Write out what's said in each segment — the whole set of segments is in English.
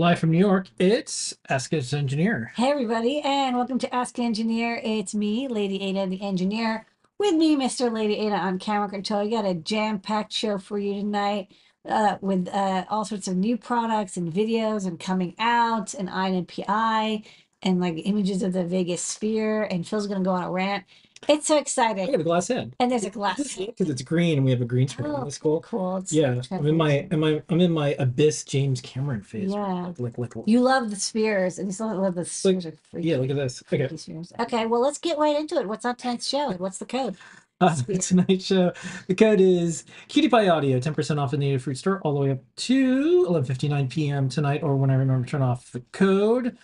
live from New York, it's Ask Us Engineer. Hey everybody, and welcome to Ask Engineer. It's me, Lady Ada, the engineer. With me, Mr. Lady Ada on camera control. You got a jam-packed show for you tonight, uh, with uh, all sorts of new products and videos and coming out and INPI and like images of the Vegas sphere. And Phil's gonna go on a rant. It's so I exciting. got a glass head And there's a glass. because it's green and we have a green screen. Oh, That's cool. Cool. It's Yeah, I'm in my, am I, I'm in my abyss James Cameron phase. Yeah. Like, like, like, You love the spheres, and you still love the spheres. freaky. yeah. Look at this. Okay. Okay, well, let's get right into it. What's on tonight's show? What's the code? Uh, tonight's show, the code is QT Py Audio, 10% off in the Adafruit Store, all the way up to 11:59 p.m. tonight, or when I remember to turn off the code.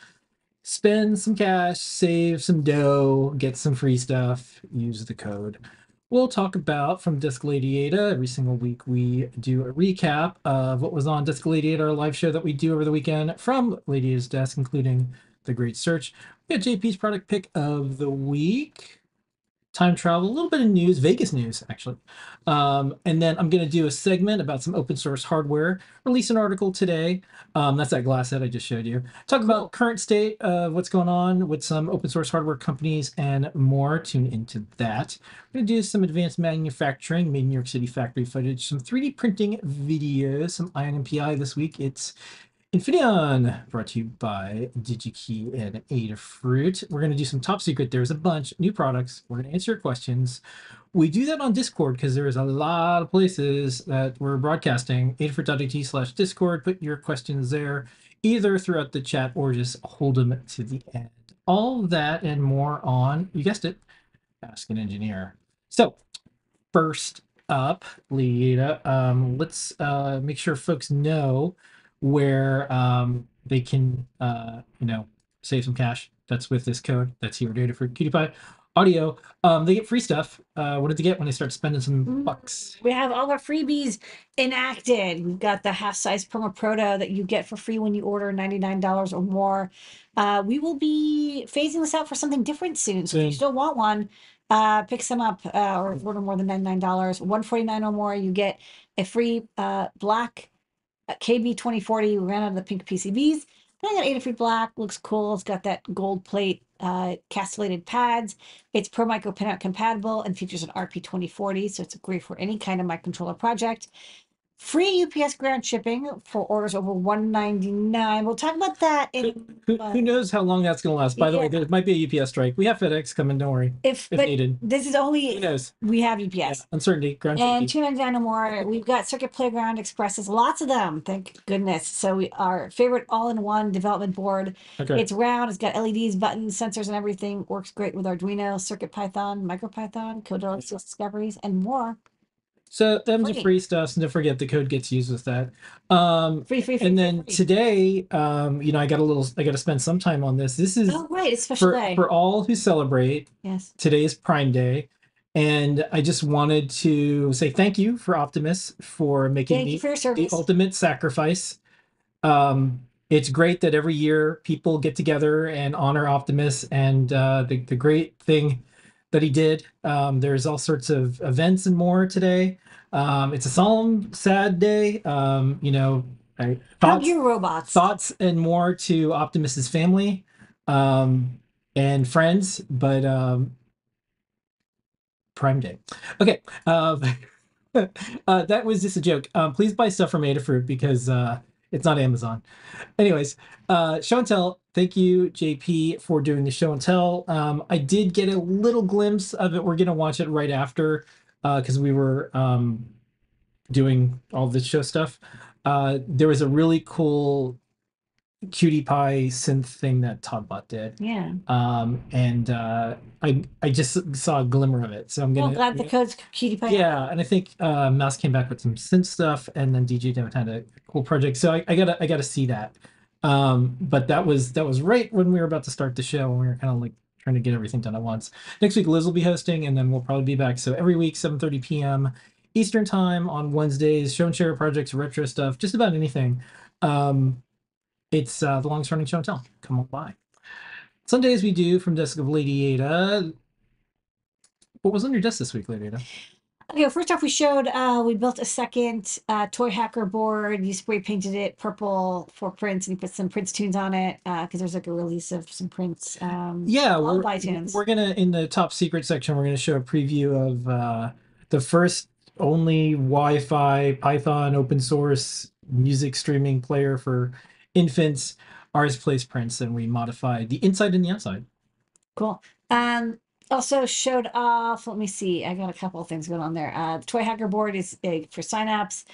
Spend some cash, save some dough, get some free stuff. Use the code. We'll talk about from Disc Ada. Every single week, we do a recap of what was on Disc our live show that we do over the weekend from Lady Ada's desk, including the Great Search. We got JP's product pick of the week time travel, a little bit of news, Vegas news, actually. Um, and then I'm going to do a segment about some open source hardware. Release an article today. Um, that's that glass that I just showed you. Talk about current state of what's going on with some open source hardware companies and more. Tune into that. We're going to do some advanced manufacturing, made in New York City factory footage, some 3D printing videos, some Eye on NPI this week. It's Infineon, brought to you by DigiKey and Adafruit. We're going to do some top secret. There's a bunch new products. We're going to answer your questions. We do that on Discord because there is a lot of places that we're broadcasting. adafru.it slash Discord. Put your questions there, either throughout the chat or just hold them to the end. All that and more on, you guessed it, Ask an Engineer. So, first up, Lita, um, let's uh, make sure folks know where um, they can, uh, you know, save some cash. That's with this code. That's here data for QT Py Audio. Um, they get free stuff. Uh, what did they get when they start spending some Mm. bucks? We have all our freebies enacted. We've got the half size Perma Proto that you get for free when you order $99 or more. Uh, we will be phasing this out for something different soon. So if you still want one, uh, pick some up uh, or order more than $99. 149 or more, you get a free uh, black uh, KB 2040. We ran out of the pink PCBs. But I got Adafruit Black, looks cool. It's got that gold plate, uh, castellated pads. It's Pro Micro pinout compatible and features an RP 2040, so it's great for any kind of microcontroller project. Free UPS ground shipping for orders over 199. We'll talk about that in Who, who knows how long that's going to last? By the way, yeah. there might be a UPS strike. We have FedEx coming. Don't worry. if If but needed. this is Who only knows? we have UPS. Uncertainty. Ground And safety. 299 or more. We've got Circuit Playground Expresses, lots of them, thank goodness. So we our favorite all-in-one development board. Okay. It's round, it's got LEDs, buttons, sensors, and everything. Works great with Arduino, Circuit Python, MicroPython, Seal Discoveries, and more. So them's the free. free stuff. So don't forget the code gets used with that. Um, Free, free, free. and then free. today, um, you know, I got a little. I got to spend some time on this. This is Oh, right, it's special for day. for all who celebrate. yes. Today is Prime Day, and I just wanted to say thank you for Optimus for making Thank for the ultimate sacrifice. Um, it's great that every year people get together and honor Optimus and uh, the the great thing that he did. Um, there's all sorts of events and more today. Um, it's a solemn, sad day. Um, you know, I, thoughts, your robots. thoughts and more to Optimus's family um, and friends, but um, Prime Day. Okay, uh, uh, that was just a joke. Um, please buy stuff from Adafruit because uh, it's not Amazon. Anyways, uh, show and tell. Thank you, JP, for doing the show and tell. Um, I did get a little glimpse of it. We're gonna watch it right after because we were um, doing all this show stuff. Uh, there was a really cool QT Py synth thing that todbot did Yeah. um and uh i i just saw a glimmer of it so i'm gonna glad the code's QT Py. yeah and i think uh mouse came back with some synth stuff and then dj Dev had a cool project so I, I gotta i gotta see that um but that was that was right when we were about to start the show and we were kind of like trying to get everything done at once. Next week liz will be hosting and then we'll probably be back. So every week 7 30 p.m eastern time on wednesdays show and share projects retro stuff just about anything. Um it's uh the longest running show and tell come on by. Sundays we do from Desk of Lady Ada. What was on your desk this week, Lady Ada? Okay, first off, we showed uh, we built a second uh, toy hacker board. You spray painted it purple for Prince, and you put some Prince tunes on it because there's like a release of some Prince. Um, Yeah, we're tunes. we're gonna in the top secret section. We're gonna show a preview of uh, the first only Wi-Fi Python open source music streaming player for infants. Ours plays Prince, and we modified the inside and the outside. Cool. Um, also showed off. Let me see. I got a couple of things going on there. Uh, the toy hacker board is uh, for signups.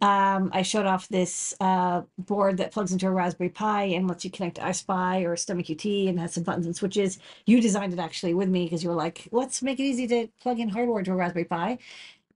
Um, I showed off this uh, board that plugs into a Raspberry Pi and lets you connect to iSpy or Stemma QT and has some buttons and switches. You designed it actually with me because you were like, let's make it easy to plug in hardware to a Raspberry Pi.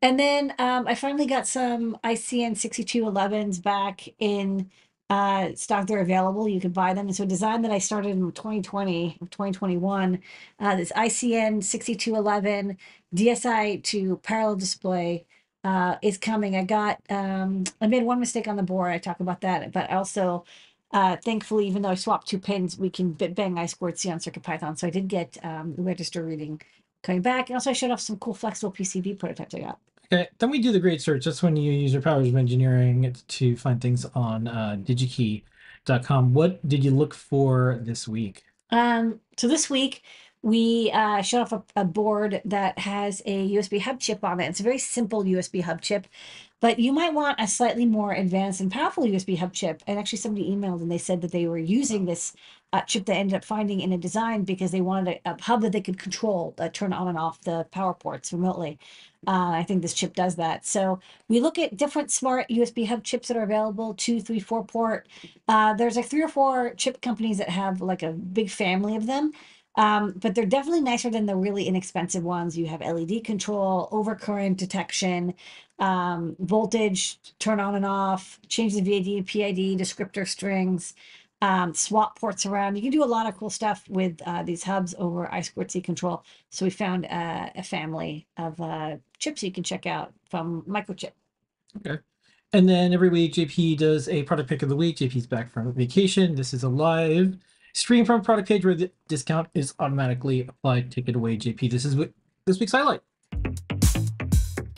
And then um, I finally got some ICN 6211s back in uh, stock. They're available. You can buy them. And so a design that I started in 2020 or 2021, uh, this ICN 6211 DSI to parallel display uh, is coming. I got, um, I made one mistake on the board. I talk about that, but also, uh, thankfully, even though I swapped two pins, we can bang I squared C on CircuitPython. So I did get um, the register reading coming back. And also I showed off some cool flexible PCB prototypes I got. Okay, then we do the great search. That's when you use your powers of engineering to find things on uh, digikey.com. What did you look for this week? Um, so this week we uh, showed off a, a board that has a USB hub chip on it. It's a very simple USB hub chip, but you might want a slightly more advanced and powerful USB hub chip. And actually, somebody emailed and they said that they were using this uh, chip they ended up finding in a design because they wanted a, a hub that they could control, uh, turn on and off the power ports remotely. Uh, I think this chip does that. So we look at different smart USB hub chips that are available, two, three, four port. Uh, there's like three or four chip companies that have like a big family of them. Um, but they're definitely nicer than the really inexpensive ones. You have LED control, overcurrent detection, um, voltage, turn on and off, change the VID, PID, descriptor strings, um, swap ports around. You can do a lot of cool stuff with uh, these hubs over I squared C control. So we found uh, a family of uh, chips you can check out from Microchip. Okay. And then every week, JP does a product pick of the week. JP's back from vacation. This is a live stream from product page where the discount is automatically applied. Take it away, JP. This is this week's highlight.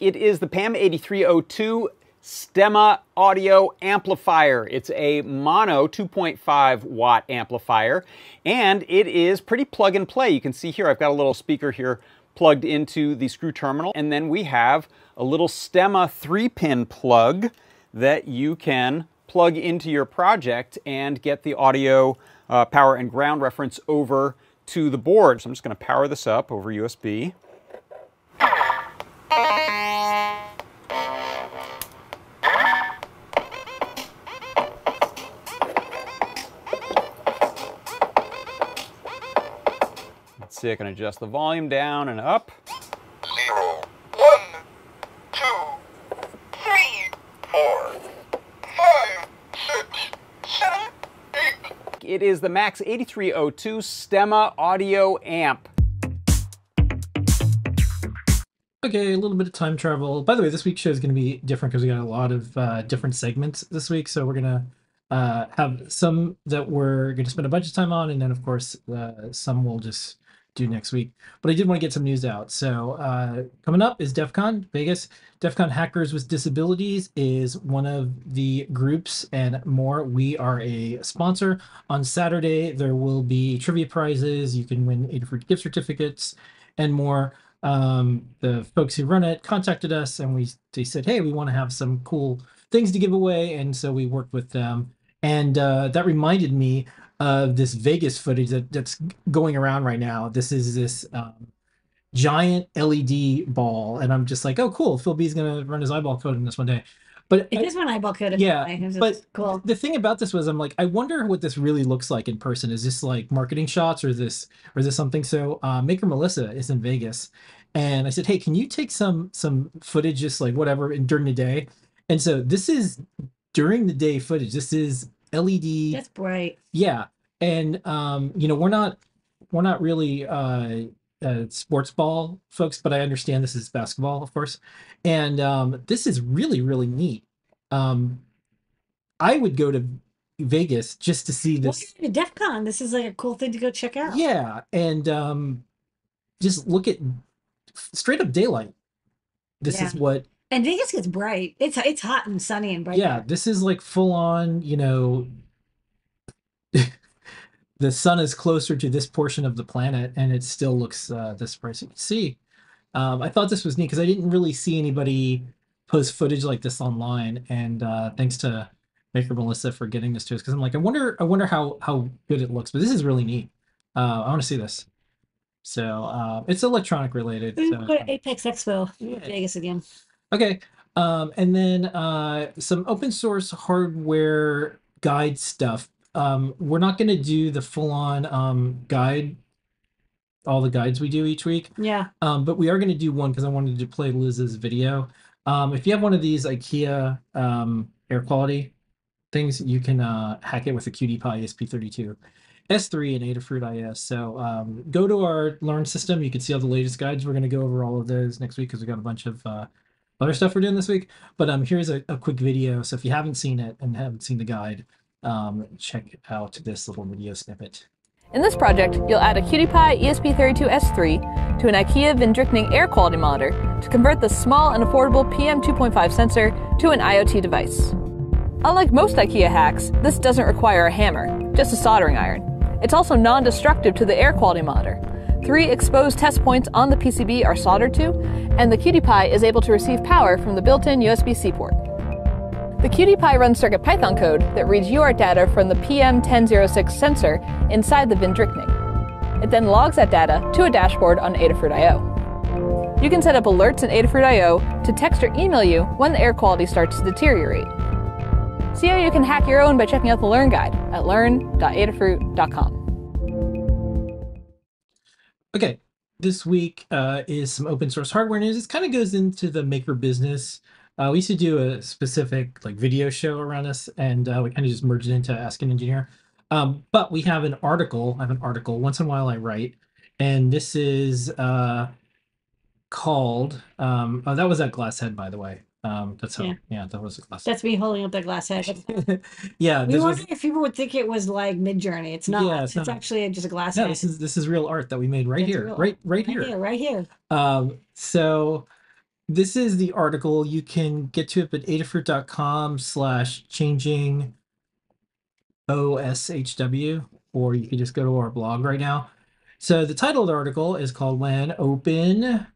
It is the PAM 8302 Stemma audio amplifier. It's a mono 2.5 watt amplifier and it is pretty plug and play. You can see here I've got a little speaker here plugged into the screw terminal and then we have a little Stemma 3 pin plug that you can plug into your project and get the audio uh, power and ground reference over to the board. So I'm just going to power this up over USB. Let's see, I can adjust the volume down and up. zero, one, two, three, four, five, six, seven, eight. It is the Max 8302 Stemma Audio Amp. Okay, a little bit of time travel. By the way, this week's show is going to be different because we got a lot of uh, different segments this week. So we're going to uh, have some that we're going to spend a bunch of time on, and then of course uh, some we'll just do next week. But I did want to get some news out. So uh, coming up is DEF CON Vegas. DEF CON Hackers with Disabilities is one of the groups and more. We are a sponsor. On Saturday, there will be trivia prizes. You can win Adafruit gift certificates and more um, the folks who run it contacted us and we they said, hey, we want to have some cool things to give away, and so we worked with them. And uh, that reminded me of this Vegas footage that, that's going around right now. This is this um, giant LED ball, and I'm just like, oh, cool. Phil B's gonna run his eyeball code in this one day. But It I- is one eyeball code. Yeah, but cool. the thing about this was I'm like, I wonder what this really looks like in person. Is this like marketing shots or is this or is this something? So uh, Maker Melissa is in Vegas. And I said, Hey, can you take some some footage just like whatever in, during the day? And so this is during the day footage. This is LED That's bright. yeah and um you know we're not we're not really uh, uh sports ball folks but i understand this is basketball of course and um this is really really neat um i would go to vegas just to see this at DEF CON. This is like a cool thing to go check out. yeah and um just look at straight up daylight this is what And Vegas gets bright. It's it's hot and sunny and bright. yeah this is like full on you know the sun is closer to this portion of the planet and it still looks uh this bright you can see um i thought this was neat because i didn't really see anybody post footage like this online and uh thanks to maker melissa for getting this to us because i'm like i wonder i wonder how how good it looks but this is really neat uh i want to see this so uh it's electronic related so- Apex Expo, Yeah. Vegas again. Okay. Um, and then uh, some open source hardware guide stuff. Um, we're not going to do the full on um, guide, all the guides we do each week, Yeah. um, but we are going to do one because I wanted to play Liz's video. Um, if you have one of these IKEA um, air quality things, you can uh, hack it with a QT Py ESP32. S3 and Adafruit IO. So um, go to our Learn system. You can see all the latest guides. We're going to go over all of those next week because we got a bunch of uh, other stuff we're doing this week. But um, here's a, a quick video. So if you haven't seen it and haven't seen the guide, um, check out this little video snippet. In this project, you'll add a QT ESP32S3 to an IKEA Vindriktning air quality monitor to convert the small and affordable PM2.5 sensor to an IoT device. Unlike most IKEA hacks, this doesn't require a hammer, just a soldering iron. It's also non-destructive to the air quality monitor. Three exposed test points on the PCB are soldered to, and the QT is able to receive power from the built-in USB-C port. The QT runs CircuitPython code that reads UART data from the PM1006 sensor inside the Vindriktning. It then logs that data to a dashboard on Adafruit.io. You can set up alerts in Adafruit.io to text or email you when the air quality starts to deteriorate. See how you can hack your own by checking out the Learn Guide at learn.adafruit.com. Okay, this week uh, is some open source hardware news. This kind of goes into the maker business. Uh, we used to do a specific like video show around this, and uh, we kind of just merged it into Ask an Engineer. Um, but we have an article. I have an article. Once in a while, I write, and this is uh, called. Um, oh, that was at Glasshead, by the way. Um, that's how. Yeah. Yeah, that was a Glasshead. That's me holding up that glass head. yeah, We this was. wondering if people would think it was like Midjourney. It's not. Yeah, it's it's not. actually just a glass No, head. this is this is real art that we made right It's here, real right, right right here. here, right here. Um, so this is the article. You can get to it at adafruit.com slash changing OSHW, or you can just go to our blog right now. So the title of the article is called When Open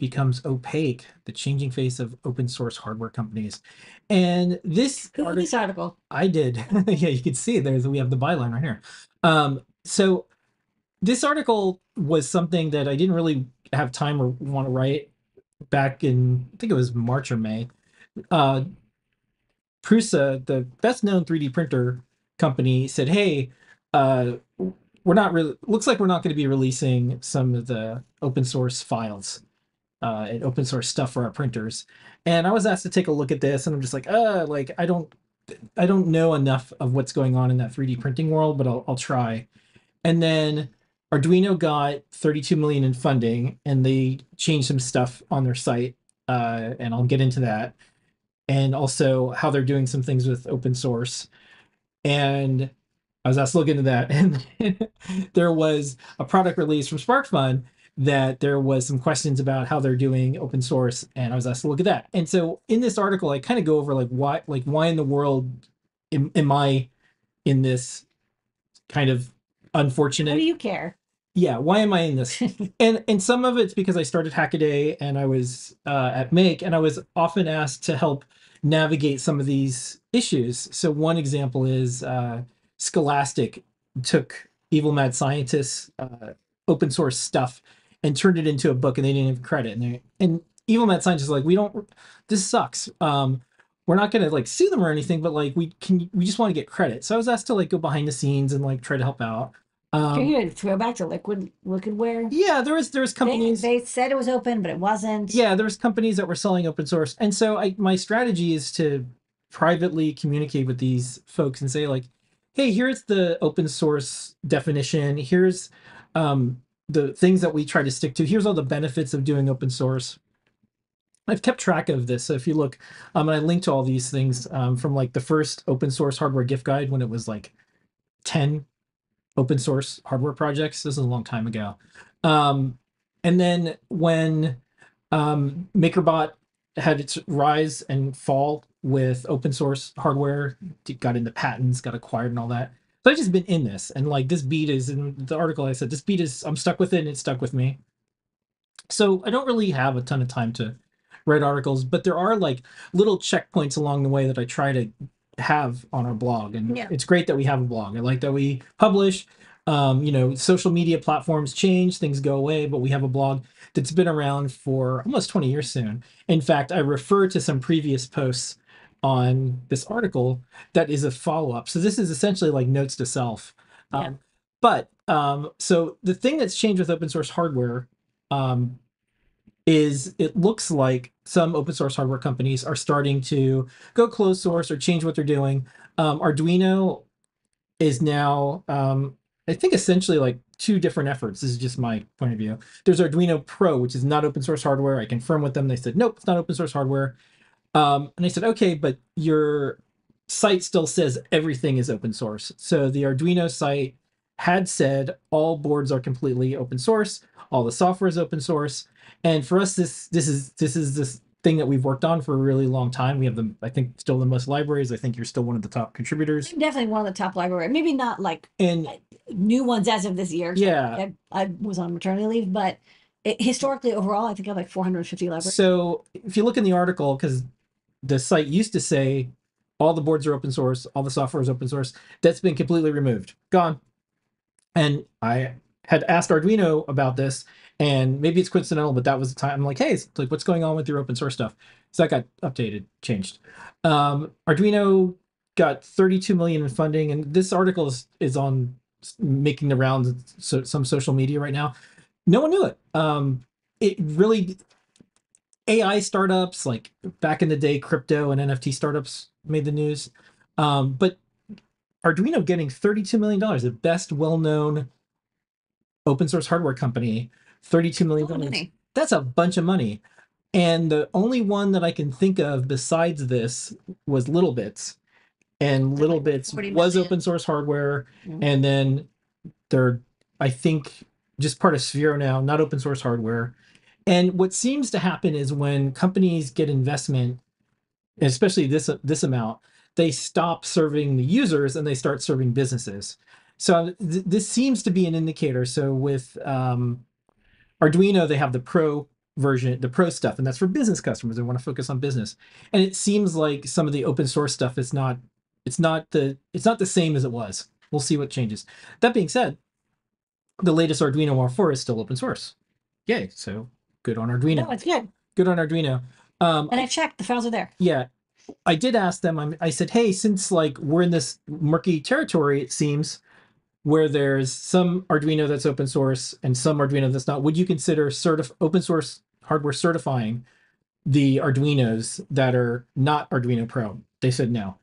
Becomes Opaque, the changing face of open source hardware companies. And this Who article this article? I did. yeah, you can see there's we have the byline right here. Um, so this article was something that I didn't really have time or want to write back in I think it was March or May. Uh Prusa, the best known 3D printer company, said, Hey, uh we're not really looks like we're not going to be releasing some of the open source files uh and open source stuff for our printers. And I was asked to take a look at this and I'm just like, uh, like I don't I don't know enough of what's going on in that 3D printing world, but I'll, I'll try. And then Arduino got 32 million in funding and they changed some stuff on their site. Uh, and I'll get into that. And also how they're doing some things with open source. And I was asked to look into that. And there was a product release from SparkFun that there was some questions about how they're doing open source and i was asked to look at that. And so in this article i kind of go over like why like why in the world am, am i in this kind of unfortunate do you care? yeah why am i in this? And and some of it's because i started hackaday and i was uh, at make and i was often asked to help navigate some of these issues. So one example is uh, scholastic took evil mad scientists uh, open source stuff and turned it into a book and they didn't have credit. And they and evil mad scientists are like we don't this sucks. Um we're not gonna like sue them or anything but like we can we just want to get credit. So i was asked to like go behind the scenes and like try to help out. Um gonna throw back to liquid liquidware. yeah there was there was companies they said it was open, but it wasn't. yeah there was companies that were selling open source. And so i my strategy is to privately communicate with these folks and say like hey here's the open source definition. Here's um the things that we try to stick to. Here's all the benefits of doing open source. I've kept track of this. So if you look um and i linked to all these things um, from like the first open source hardware gift guide when it was like 10 open source hardware projects. This is a long time ago. Um and then when um, MakerBot had its rise and fall with open source hardware, got into patents, got acquired, and all that. So I've just been in this, and like this beat is in the article. I said this beat is I'm stuck with it, and it stuck with me. So I don't really have a ton of time to write articles, but there are like little checkpoints along the way that I try to have on our blog, and Yeah. it's great that we have a blog. I like that we publish. Um, you know, social media platforms change, things go away, but we have a blog that's been around for almost 20 years soon. In fact, I refer to some previous posts on this article that is a follow up. So this is essentially like notes to self. Yeah. Um, but um, so the thing that's changed with open source hardware um, is it looks like some open source hardware companies are starting to go closed source or change what they're doing. Um, Arduino is now, um, I think, essentially like two different efforts. This is just my point of view. There's Arduino Pro, which is not open source hardware. I confirmed with them. They said, nope, it's not open source hardware. Um, and I said, okay, but your site still says everything is open source. So the Arduino site had said all boards are completely open source, all the software is open source. And for us, this this is this is this thing that we've worked on for a really long time. We have the I think still the most libraries. I think you're still one of the top contributors. I'm definitely one of the top library. Maybe not like And new ones as of this year. yeah, I, I was on maternity leave, but it, historically overall, I think I have like 450 libraries. So if you look in the article, because the site used to say all the boards are open source, all the software is open source, that's been completely removed, gone. And I had asked Arduino about this, and maybe it's coincidental, but that was the time I'm like, hey, like what's going on with your open source stuff? So that got updated, changed. Um, Arduino got 32 million in funding, and this article is is on making the rounds so some social media right now. No one knew it. Um, it really AI startups, like back in the day, crypto and NFT startups made the news. Um, but Arduino getting $32 million, the best well known open source hardware company, $32 million. Money. That's a bunch of money. And the only one that I can think of besides this was Little Bits. And Little like Bits was open source hardware. Mhm. And then they're, I think, just part of Sphero now, not open source hardware. And what seems to happen is when companies get investment, especially this this amount, they stop serving the users and they start serving businesses. So th- this seems to be an indicator. So with um, Arduino, they have the Pro version, the Pro stuff, and that's for business customers. They want to focus on business. And it seems like some of the open source stuff is not, it's not the, it's not the same as it was. We'll see what changes. That being said, the latest Arduino R4 is still open source. Yay! So good on Arduino. No, it's good. Good on Arduino. Um, And I checked, the files are there. yeah i did ask them I'm, i said hey since like we're in this murky territory it seems where there's some arduino that's open source and some arduino that's not would you consider certif- open source hardware certifying the arduinos that are not arduino pro they said no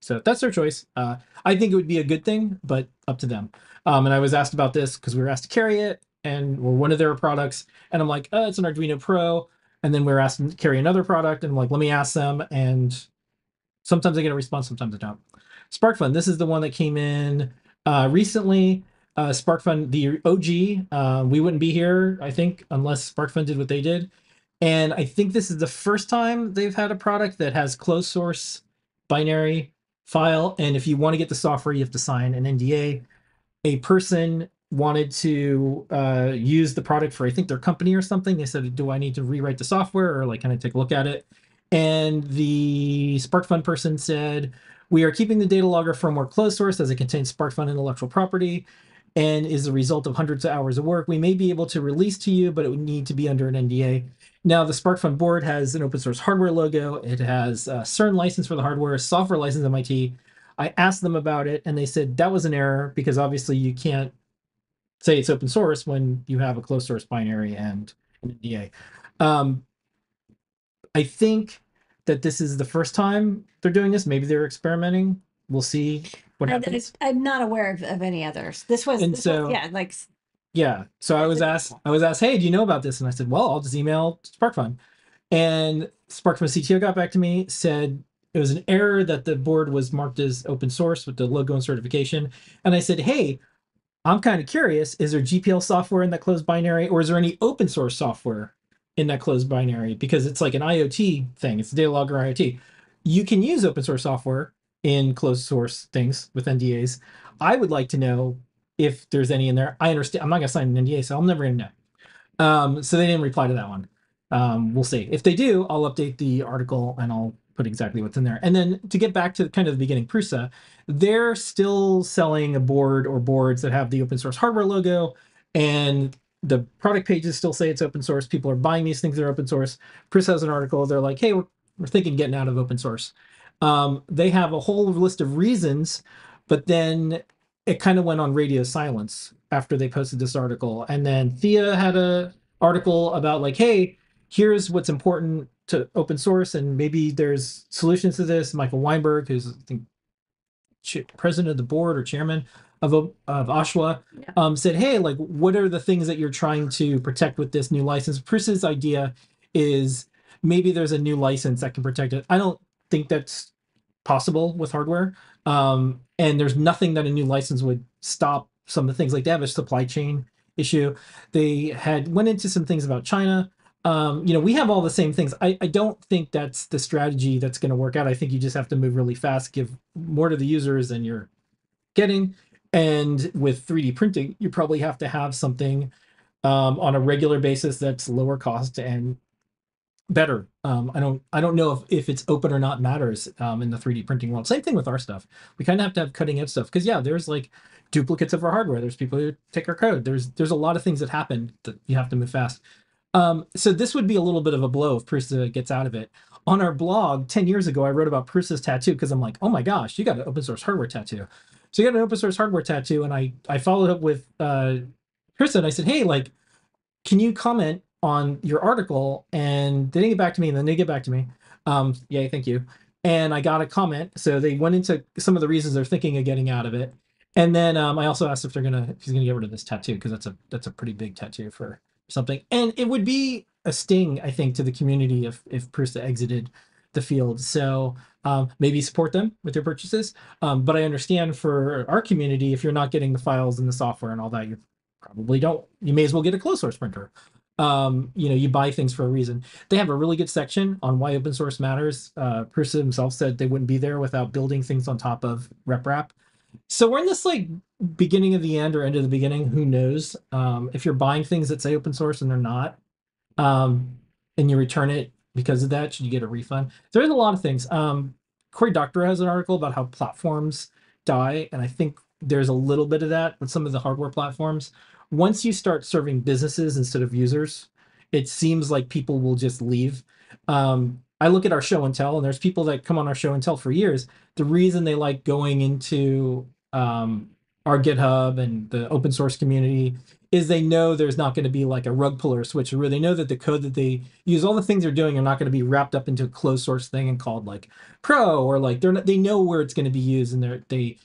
so that's their choice uh, i think it would be a good thing but up to them um, and i was asked about this because we were asked to carry it and we're one of their products. And i'm like oh it's an arduino pro. And then we're asked to carry another product and I'm like let me ask them. And sometimes i get a response sometimes i don't. Sparkfun this is the one that came in uh, recently. Uh, sparkfun the og uh, we wouldn't be here i think unless sparkfun did what they did. And i think this is the first time they've had a product that has closed source binary file. And if you want to get the software you have to sign an nda a person wanted to uh, use the product for I think their company or something. They said, "Do I need to rewrite the software or like kind of take a look at it?" And the SparkFun person said, "We are keeping the data logger firmware closed source as it contains SparkFun intellectual property." And is the result of hundreds of hours of work. We may be able to release to you, but it would need to be under an NDA. Now, the SparkFun board has an open source hardware logo. It has a CERN license for the hardware, software license MIT. I asked them about it, and they said that was an error because obviously you can't say it's open source when you have a closed source binary and an NDA. Um, I think that this is the first time they're doing this. Maybe they're experimenting. We'll see what happens. it's- I'm not aware of, of any others. This was, And this was- so- yeah, like Yeah. So I was asked, I was asked, hey, do you know about this? And I said, well, I'll just email SparkFun. And SparkFun CTO got back to me, said it was an error that the board was marked as open source with the logo and certification. And I said, hey, I'm kind of curious. Is there GPL software in that closed binary, or is there any open source software in that closed binary because it's like an IoT thing. It's a data logger IoT. You can use open source software in closed source things with NDAs. I would like to know if there's any in there. I understand. I'm not going to sign an NDA, so I'm never going to know. Um, so they didn't reply to that one. Um, we'll see. If they do, I'll update the article and I'll put exactly what's in there. And then to get back to kind of the beginning, Prusa, they're still selling a board or boards that have the open source hardware logo and the product pages still say it's open source. People are buying these things that are open source. Chris has an article. They're like, hey, we're, we're thinking getting out of open source. Um, they have a whole list of reasons, but then it kind of went on radio silence after they posted this article. And then Thea had a article about like, hey, here's what's important to open source, and maybe there's solutions to this. Michael Weinberg, who's I think ch- president of the board or chairman of of OSHWA, Yeah. um, said, hey, like, what are the things that you're trying to protect with this new license? Prusa's idea is maybe there's a new license that can protect it. I don't think that's possible with hardware. Um, and there's nothing that a new license would stop some of the things like they have a supply chain issue. They had went into some things about China. Um, you know, we have all the same things. I, I don't think that's the strategy that's going to work out. I think you just have to move really fast, give more to the users than you're getting. And with 3D printing, you probably have to have something um, on a regular basis that's lower cost and better. Um, I don't I don't know if, if it's open or not matters um, in the 3D printing world. Same thing with our stuff. We kind of have to have cutting edge stuff because yeah, there's like duplicates of our hardware. There's people who take our code. There's there's a lot of things that happen that you have to move fast. Um, so this would be a little bit of a blow if Prusa gets out of it. On our blog 10 years ago, I wrote about Prusa's tattoo because I'm like, oh my gosh, you got an open source hardware tattoo. So you got an open source hardware tattoo, and I I followed up with uh Prusa and I said, hey, like, can you comment on your article? And they didn't get back to me, and then they get back to me. Um, yay, thank you. And I got a comment. So they went into some of the reasons they're thinking of getting out of it. And then um, I also asked if they're gonna if he's gonna get rid of this tattoo because that's a that's a pretty big tattoo for something. And it would be a sting, I think, to the community if if Prusa exited the field. So um, maybe support them with their purchases. Um, but I understand for our community, if you're not getting the files and the software and all that, you probably don't. You may as well get a closed source printer. Um, you know, you buy things for a reason. They have a really good section on why open source matters. Uh, Prusa himself said they wouldn't be there without building things on top of RepRap. So we're in this like beginning of the end or end of the beginning. Who knows? Um, if you're buying things that say open source and they're not, um, and you return it because of that, should you get a refund? There's a lot of things. Um, Cory Doctorow has an article about how platforms die, and I think there's a little bit of that with some of the hardware platforms. Once you start serving businesses instead of users, it seems like people will just leave. Um, I look at our show and tell, and there's people that come on our show and tell for years. The reason they like going into um, our GitHub and the open source community is they know there's not going to be like a rug puller switch where they know that the code that they use, all the things they're doing, are not going to be wrapped up into a closed source thing and called like pro or like they're not, they know where it's going to be used and they're they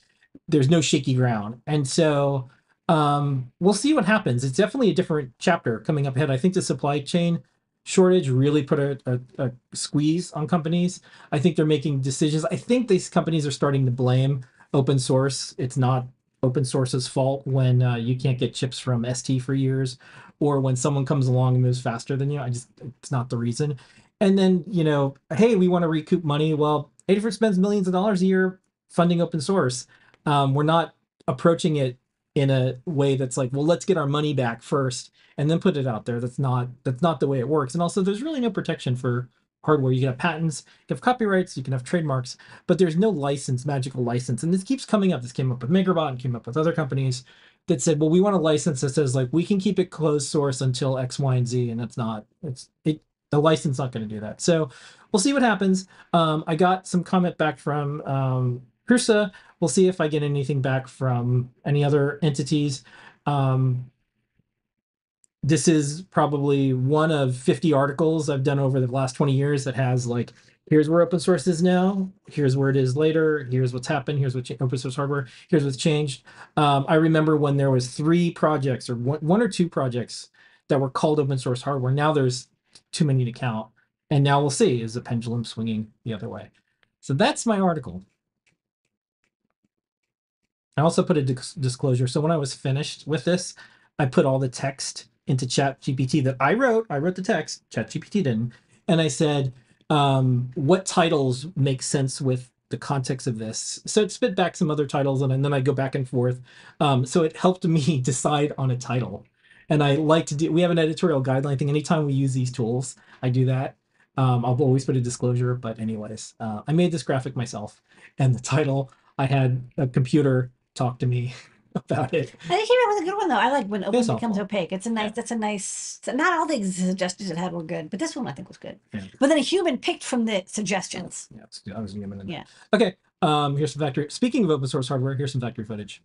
there's no shaky ground. And so um, we'll see what happens. It's definitely a different chapter coming up ahead. I think the supply chain shortage really put a, a, a squeeze on companies. I think they're making decisions. I think these companies are starting to blame open source. It's not open source's fault when uh, you can't get chips from ST for years, or when someone comes along and moves faster than you. I just it's not the reason. And then you know, hey, we want to recoup money. Well, Adafruit spends millions of dollars a year funding open source. Um, we're not approaching it in a way that's like, well, let's get our money back first and then put it out there. That's not that's not the way it works. And also, there's really no protection for hardware. You can have patents, you can have copyrights, you can have trademarks, but there's no license, magical license. And this keeps coming up. This came up with MakerBot and came up with other companies that said, well, we want a license that says like we can keep it closed source until X, Y, and Z, and that's not it's it the license not going to do that. So we'll see what happens. Um, I got some comment back from um. We'll see if I get anything back from any other entities. Um, this is probably one of 50 articles I've done over the last 20 years that has like, here's where open source is now, here's where it is later, here's what's happened, here's what cha- open source hardware, here's what's changed. Um, I remember when there was three projects or one, one or two projects that were called open source hardware. Now there's too many to count. And now we'll see is the pendulum swinging the other way. So that's my article. I also put a dis- disclosure. So when I was finished with this, I put all the text into Chat GPT that I wrote. I wrote the text. Chat GPT didn't, and I said, um, "What titles make sense with the context of this?" So it spit back some other titles, and then I go back and forth. Um, so it helped me decide on a title. And I like to do. We have an editorial guideline thing. Anytime we use these tools, I do that. Um, I'll always put a disclosure, but anyways, uh, I made this graphic myself, and the title I had a computer talk to me about it. I think it was a good one though. I like when open becomes awful. opaque. It's a nice. That's a nice. Not all the suggestions it had were good, but this one I think was good. Yeah. But then a human picked from the suggestions. Yeah, I was it. Yeah. Okay. Um, here's some factory. Speaking of open source hardware, here's some factory footage.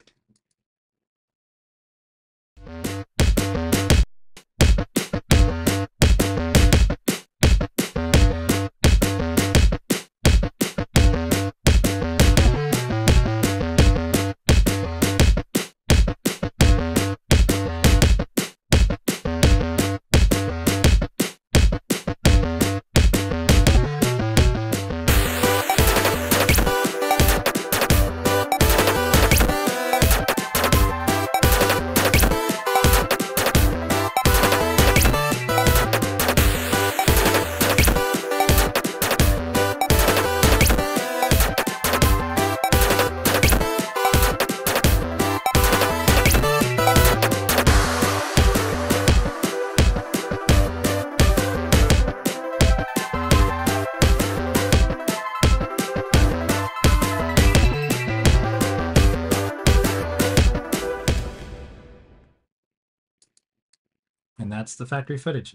That's the factory footage.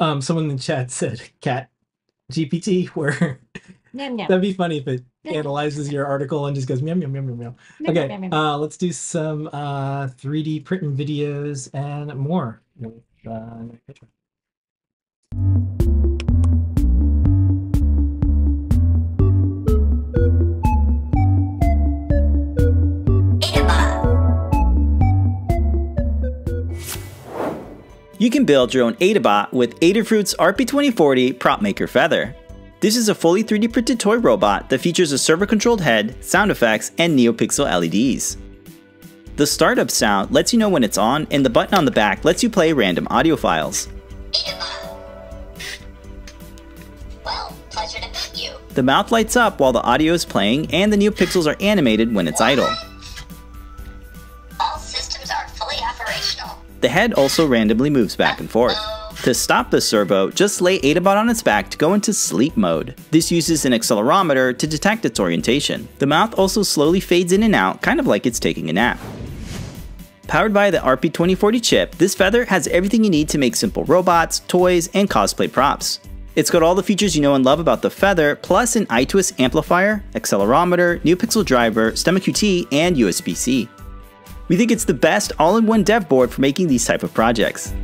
Um, someone in the chat said cat GPT, where Yum, yum. that'd be funny if it analyzes your article and just goes meow meow meow meow meow. Yum, Okay, yum, yum, yum. uh, let's do some uh 3D printing videos and more. with, uh, You can build your own Adabot with Adafruit's RP2040 Prop Maker Feather. This is a fully 3D printed toy robot that features a servo controlled head, sound effects, and NeoPixel LEDs. The startup sound lets you know when it's on, and the button on the back lets you play random audio files. Well, pleasure to meet you. The mouth lights up while the audio is playing, and the NeoPixels are animated when it's idle. The head also randomly moves back and forth. To stop the servo, just lay Adabot on its back to go into sleep mode. This uses an accelerometer to detect its orientation. The mouth also slowly fades in and out, kind of like it's taking a nap. Powered by the RP2040 chip, this feather has everything you need to make simple robots, toys, and cosplay props. It's got all the features you know and love about the feather, plus an I2S amplifier, accelerometer, NeoPixel driver, Stemma QT, and USB-C. We think it's the best all-in-one dev board for making these type of projects.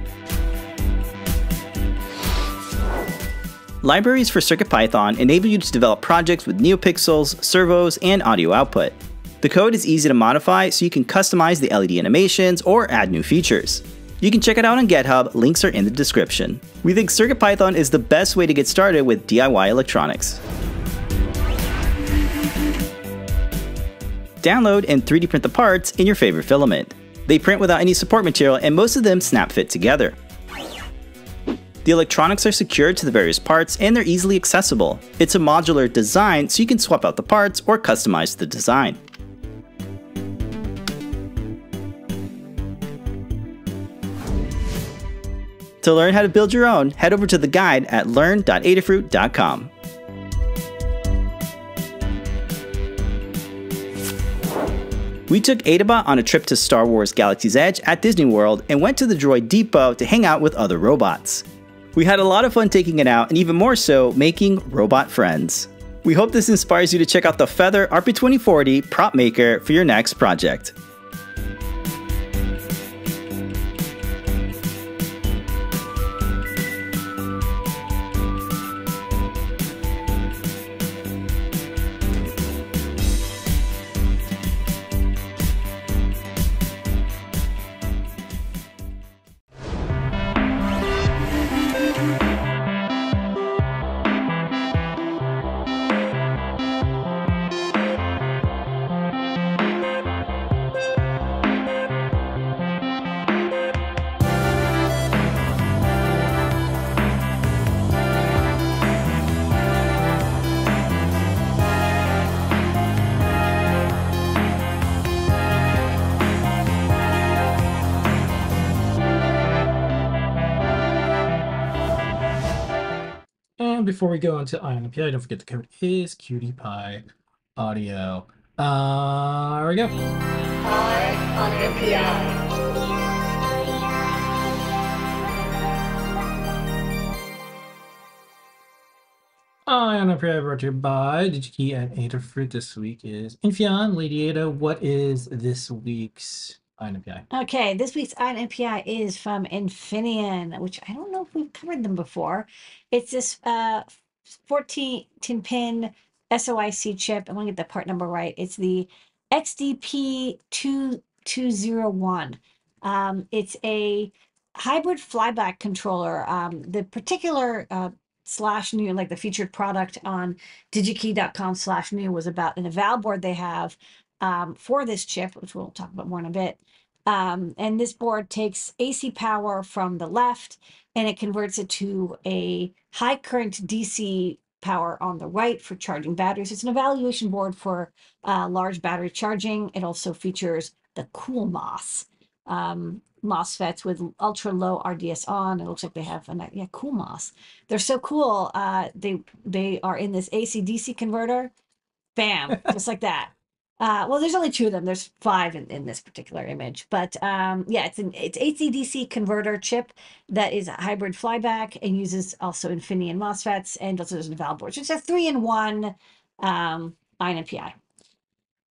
Libraries for CircuitPython enable you to develop projects with NeoPixels, servos, and audio output. The code is easy to modify so you can customize the LED animations or add new features. You can check it out on GitHub, links are in the description. We think CircuitPython is the best way to get started with DIY electronics. Download and 3D print the parts in your favorite filament. They print without any support material and most of them snap fit together. The electronics are secured to the various parts and they're easily accessible. It's a modular design so you can swap out the parts or customize the design. To learn how to build your own, head over to the guide at learn.adafruit.com. We took Adabot on a trip to Star Wars Galaxy's Edge at Disney World and went to the Droid Depot to hang out with other robots. We had a lot of fun taking it out and even more so, making robot friends. We hope this inspires you to check out the Feather RP2040 prop maker for your next project. And before we go into Eye on NPI, don't forget the code is QT Py Audio. Uh, here we go. R on. Eye on NPI brought to you by DigiKey and Adafruit. This week is Infineon. Lady Ada, what is this week's Okay, this week's Eye on NPI is from Infineon, which I don't know if we've covered them before. It's this uh 14 pin SOIC chip. I want to get the part number right. It's the XDP2201. Um, it's a hybrid flyback controller. Um, the particular uh, slash new, like the featured product on digikey.com slash new was about an eval board they have um, for this chip, which we'll talk about more in a bit. Um, and this board takes AC power from the left and it converts it to a high current DC power on the right for charging batteries. It's an evaluation board for uh, large battery charging. It also features the CoolMOS um, MOSFETs with ultra low RDS on. It looks like they have a yeah CoolMOS. They're so cool. Uh, they they are in this AC DC converter. Bam, just like that. Uh, well, there's only two of them. There's five in, in this particular image, but um, yeah, it's an it's ACDC converter chip that is a hybrid flyback and uses also Infineon MOSFETs and also does an eval board. So it's a three in one um, Eye on NPI.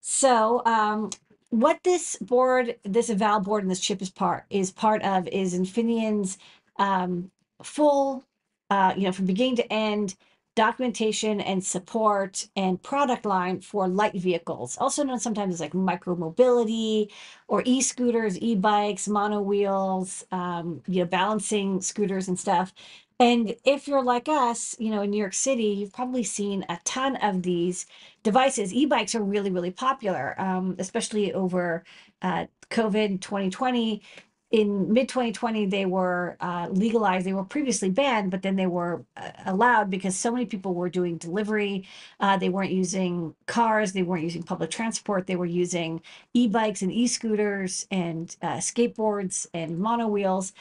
So um, what this board, this eval board, and this chip is part is part of is Infineon's um, full, uh, you know, from beginning to end documentation and support and product line for light vehicles, also known sometimes as like micro mobility or e-scooters, e-bikes, mono wheels, um, you know, balancing scooters and stuff. And if you're like us, you know, in New York City, you've probably seen a ton of these devices. E-bikes are really, really popular, um, especially over uh, COVID 2020 in mid 2020 they were uh, legalized. They were previously banned but then they were uh, allowed because so many people were doing delivery. Uh, they weren't using cars. They weren't using public transport. They were using e-bikes and e-scooters and uh, skateboards and mono wheels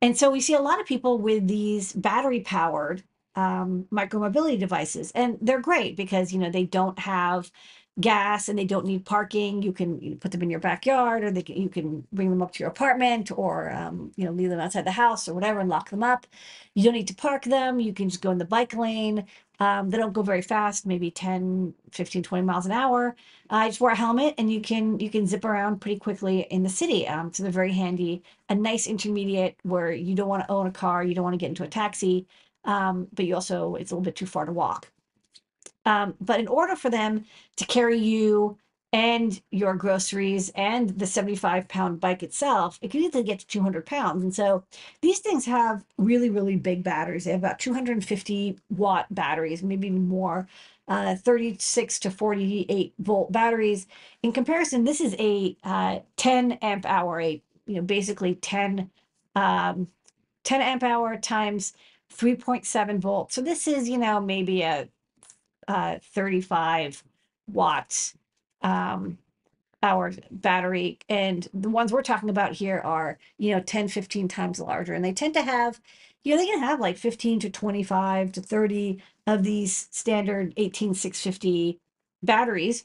and so we see a lot of people with these battery powered um, micromobility devices and they're great because you know they don't have gas and they don't need parking you can put them in your backyard or they can, you can bring them up to your apartment or um, you know leave them outside the house or whatever and lock them up. You don't need to park them. You can just go in the bike lane. Um, they don't go very fast maybe 10 15 20 miles an hour. Uh, just wear a helmet and you can you can zip around pretty quickly in the city. Um, so they're very handy. A nice intermediate where you don't want to own a car you don't want to get into a taxi. Um, but you also it's a little bit too far to walk um, but in order for them to carry you and your groceries and the 75 pound bike itself, it can easily get to 200 pounds. And so these things have really, really big batteries. They have about 250 watt batteries, maybe more, uh, 36 to 48 volt batteries. In comparison, this is a uh, 10 amp hour, a you know basically 10 um, 10 amp hour times 3.7 volts. So this is you know maybe a uh, 35 watts um, hour battery. And the ones we're talking about here are, you know, 10, 15 times larger. And they tend to have, you know, they can have like 15 to 25 to 30 of these standard 18650 batteries.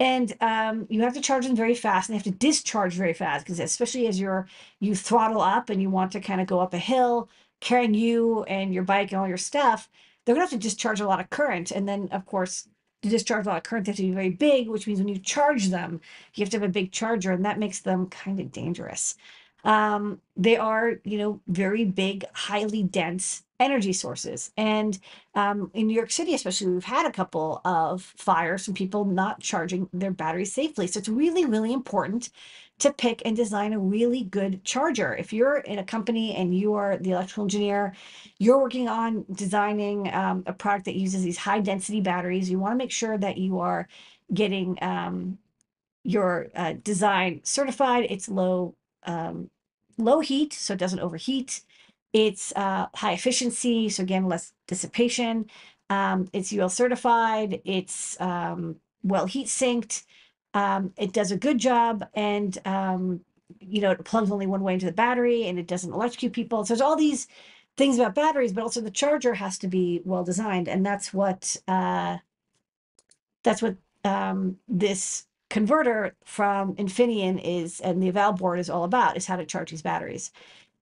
And um, you have to charge them very fast and they have to discharge very fast because especially as you're you throttle up and you want to kind of go up a hill, carrying you and your bike and all your stuff, they're gonna have to discharge a lot of current. And then of course, to discharge a lot of current, they have to be very big, which means when you charge them, you have to have a big charger, and that makes them kind of dangerous. Um, they are, you know, very big, highly dense energy sources. And um, in New York City, especially, we've had a couple of fires from people not charging their batteries safely. So it's really, really important to pick and design a really good charger. If you're in a company and you are the electrical engineer, you're working on designing um, a product that uses these high density batteries, you want to make sure that you are getting um, your uh, design certified. It's low um, low heat, so it doesn't overheat. It's uh, high efficiency, so again, less dissipation. Um, it's UL certified. It's um, well heat sinked. Um, it does a good job, and um, you know it plugs only one way into the battery, and it doesn't electrocute people. So there's all these things about batteries, but also the charger has to be well designed, and that's what uh, that's what um, this converter from Infineon is, and the eval board is all about, is how to charge these batteries.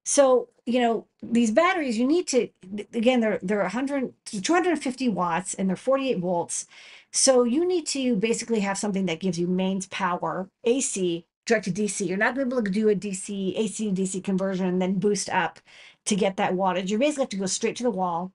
So you know these batteries, you need to again they're they're 100 250 watts and they're 48 volts. So you need to basically have something that gives you mains power AC direct to DC. You're not going to be able to do a DC AC to DC conversion and then boost up to get that wattage. You basically have to go straight to the wall.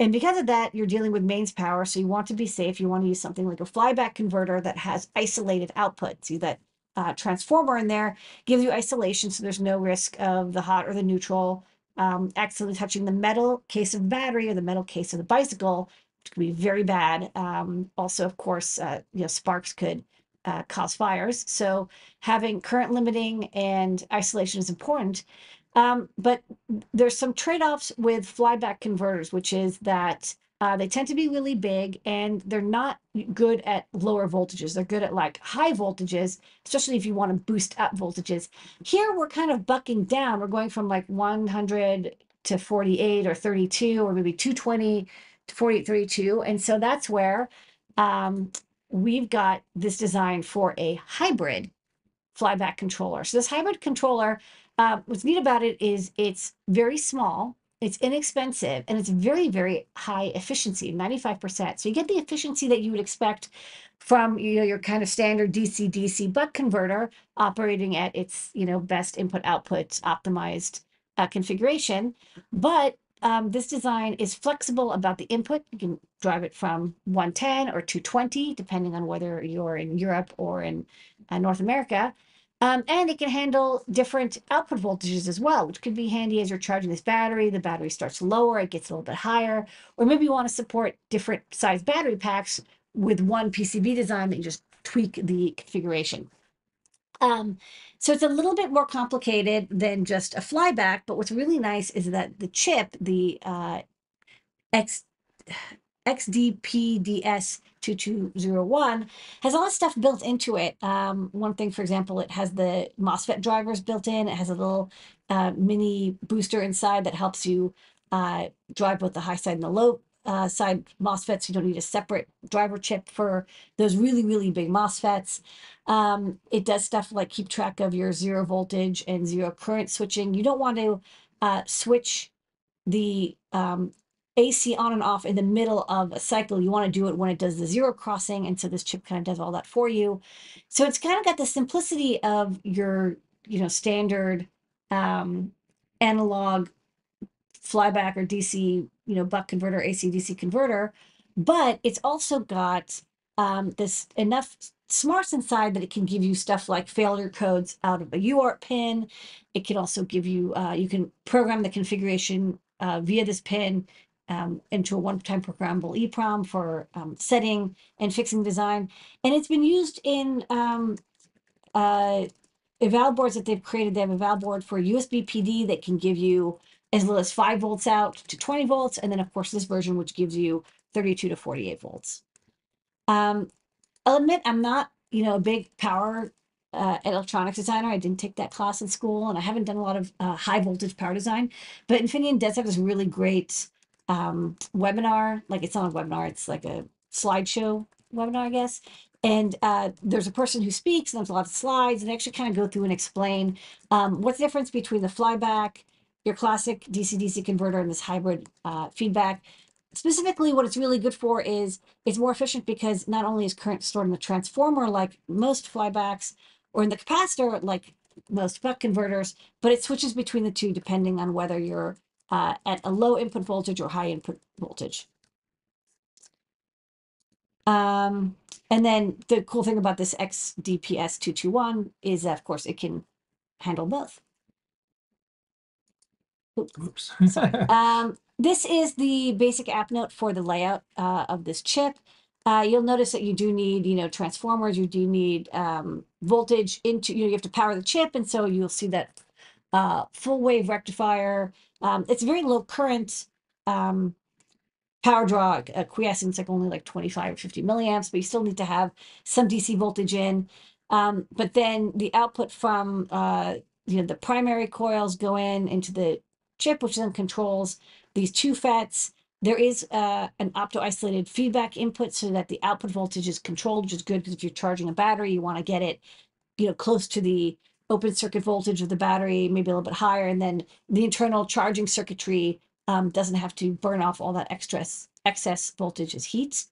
And because of that, you're dealing with mains power. So you want to be safe. You want to use something like a flyback converter that has isolated output. See that uh, transformer in there gives you isolation. So there's no risk of the hot or the neutral um, accidentally touching the metal case of battery or the metal case of the bicycle, could be very bad. Um, also, of course, uh, you know, sparks could uh, cause fires. So having current limiting and isolation is important. Um, but there's some trade-offs with flyback converters, which is that uh, they tend to be really big and they're not good at lower voltages. They're good at like high voltages, especially if you want to boost up voltages. Here we're kind of bucking down. We're going from like 100 to 48 or 32 or maybe 220 to 48, 32. And so that's where um, we've got this design for a hybrid flyback controller. So this hybrid controller, uh, what's neat about it is it's very small, it's inexpensive, and it's very, very high efficiency, 95%. So you get the efficiency that you would expect from you know your kind of standard DC DC buck converter operating at its you know best input output optimized uh, configuration, but um, this design is flexible about the input. You can drive it from 110 or 220, depending on whether you're in Europe or in uh, North America. Um, and it can handle different output voltages as well, which could be handy as you're charging this battery. The battery starts lower, it gets a little bit higher, or maybe you want to support different size battery packs with one PCB design that you just tweak the configuration. Um, so it's a little bit more complicated than just a flyback, but what's really nice is that the chip, the uh, X, XDPDS 2201 has all this stuff built into it. Um, one thing, for example, it has the MOSFET drivers built in. It has a little uh, mini booster inside that helps you uh, drive both the high side and the low uh, side MOSFETs. You don't need a separate driver chip for those really, really big MOSFETs. Um, it does stuff like keep track of your zero voltage and zero current switching. You don't want to uh, switch the um, AC on and off in the middle of a cycle. You want to do it when it does the zero crossing. And so this chip kind of does all that for you. So it's kind of got the simplicity of your, you know, standard um, analog flyback or DC, you know, buck converter, AC DC converter, but it's also got um, this enough smarts inside that it can give you stuff like failure codes out of a UART pin. It can also give you, uh, you can program the configuration uh, via this pin um, into a one-time programmable EEPROM for um, setting and fixing design. And it's been used in um, uh, eval boards that they've created. They have a eval board for USB PD that can give you as little as 5 volts out to 20 volts. And then, of course, this version, which gives you 32 to 48 volts. Um, I'll admit I'm not, you know, a big power uh, electronics designer. I didn't take that class in school, and I haven't done a lot of uh, high voltage power design. But Infineon does have this really great um, webinar. Like it's not a webinar; it's like a slideshow webinar, I guess. And uh, there's a person who speaks, and there's a lot of slides, and they actually kind of go through and explain um, what's the difference between the flyback, your classic DC-DC converter, and this hybrid uh, feedback specifically what it's really good for is it's more efficient because not only is current stored in the transformer like most flybacks or in the capacitor like most buck converters, but it switches between the two depending on whether you're uh, at a low input voltage or high input voltage. Um, and then the cool thing about this XDPS 221 is, of course, it can handle both. Oops. Um, this is the basic app note for the layout uh, of this chip. Uh, you'll notice that you do need, you know, transformers. You do need um, voltage into, you know, you have to power the chip. And so you'll see that uh, full wave rectifier. Um, it's very low current um, power draw uh, quiescence, like only like 25 or 50 milliamps, but you still need to have some DC voltage in. Um, but then the output from, uh, you know, the primary coils go in into the chip, which then controls these two FETs. There is uh, an opto isolated feedback input so that the output voltage is controlled, which is good because if you're charging a battery, you want to get it, you know, close to the open circuit voltage of the battery, maybe a little bit higher, and then the internal charging circuitry um, doesn't have to burn off all that extra excess voltage as heat.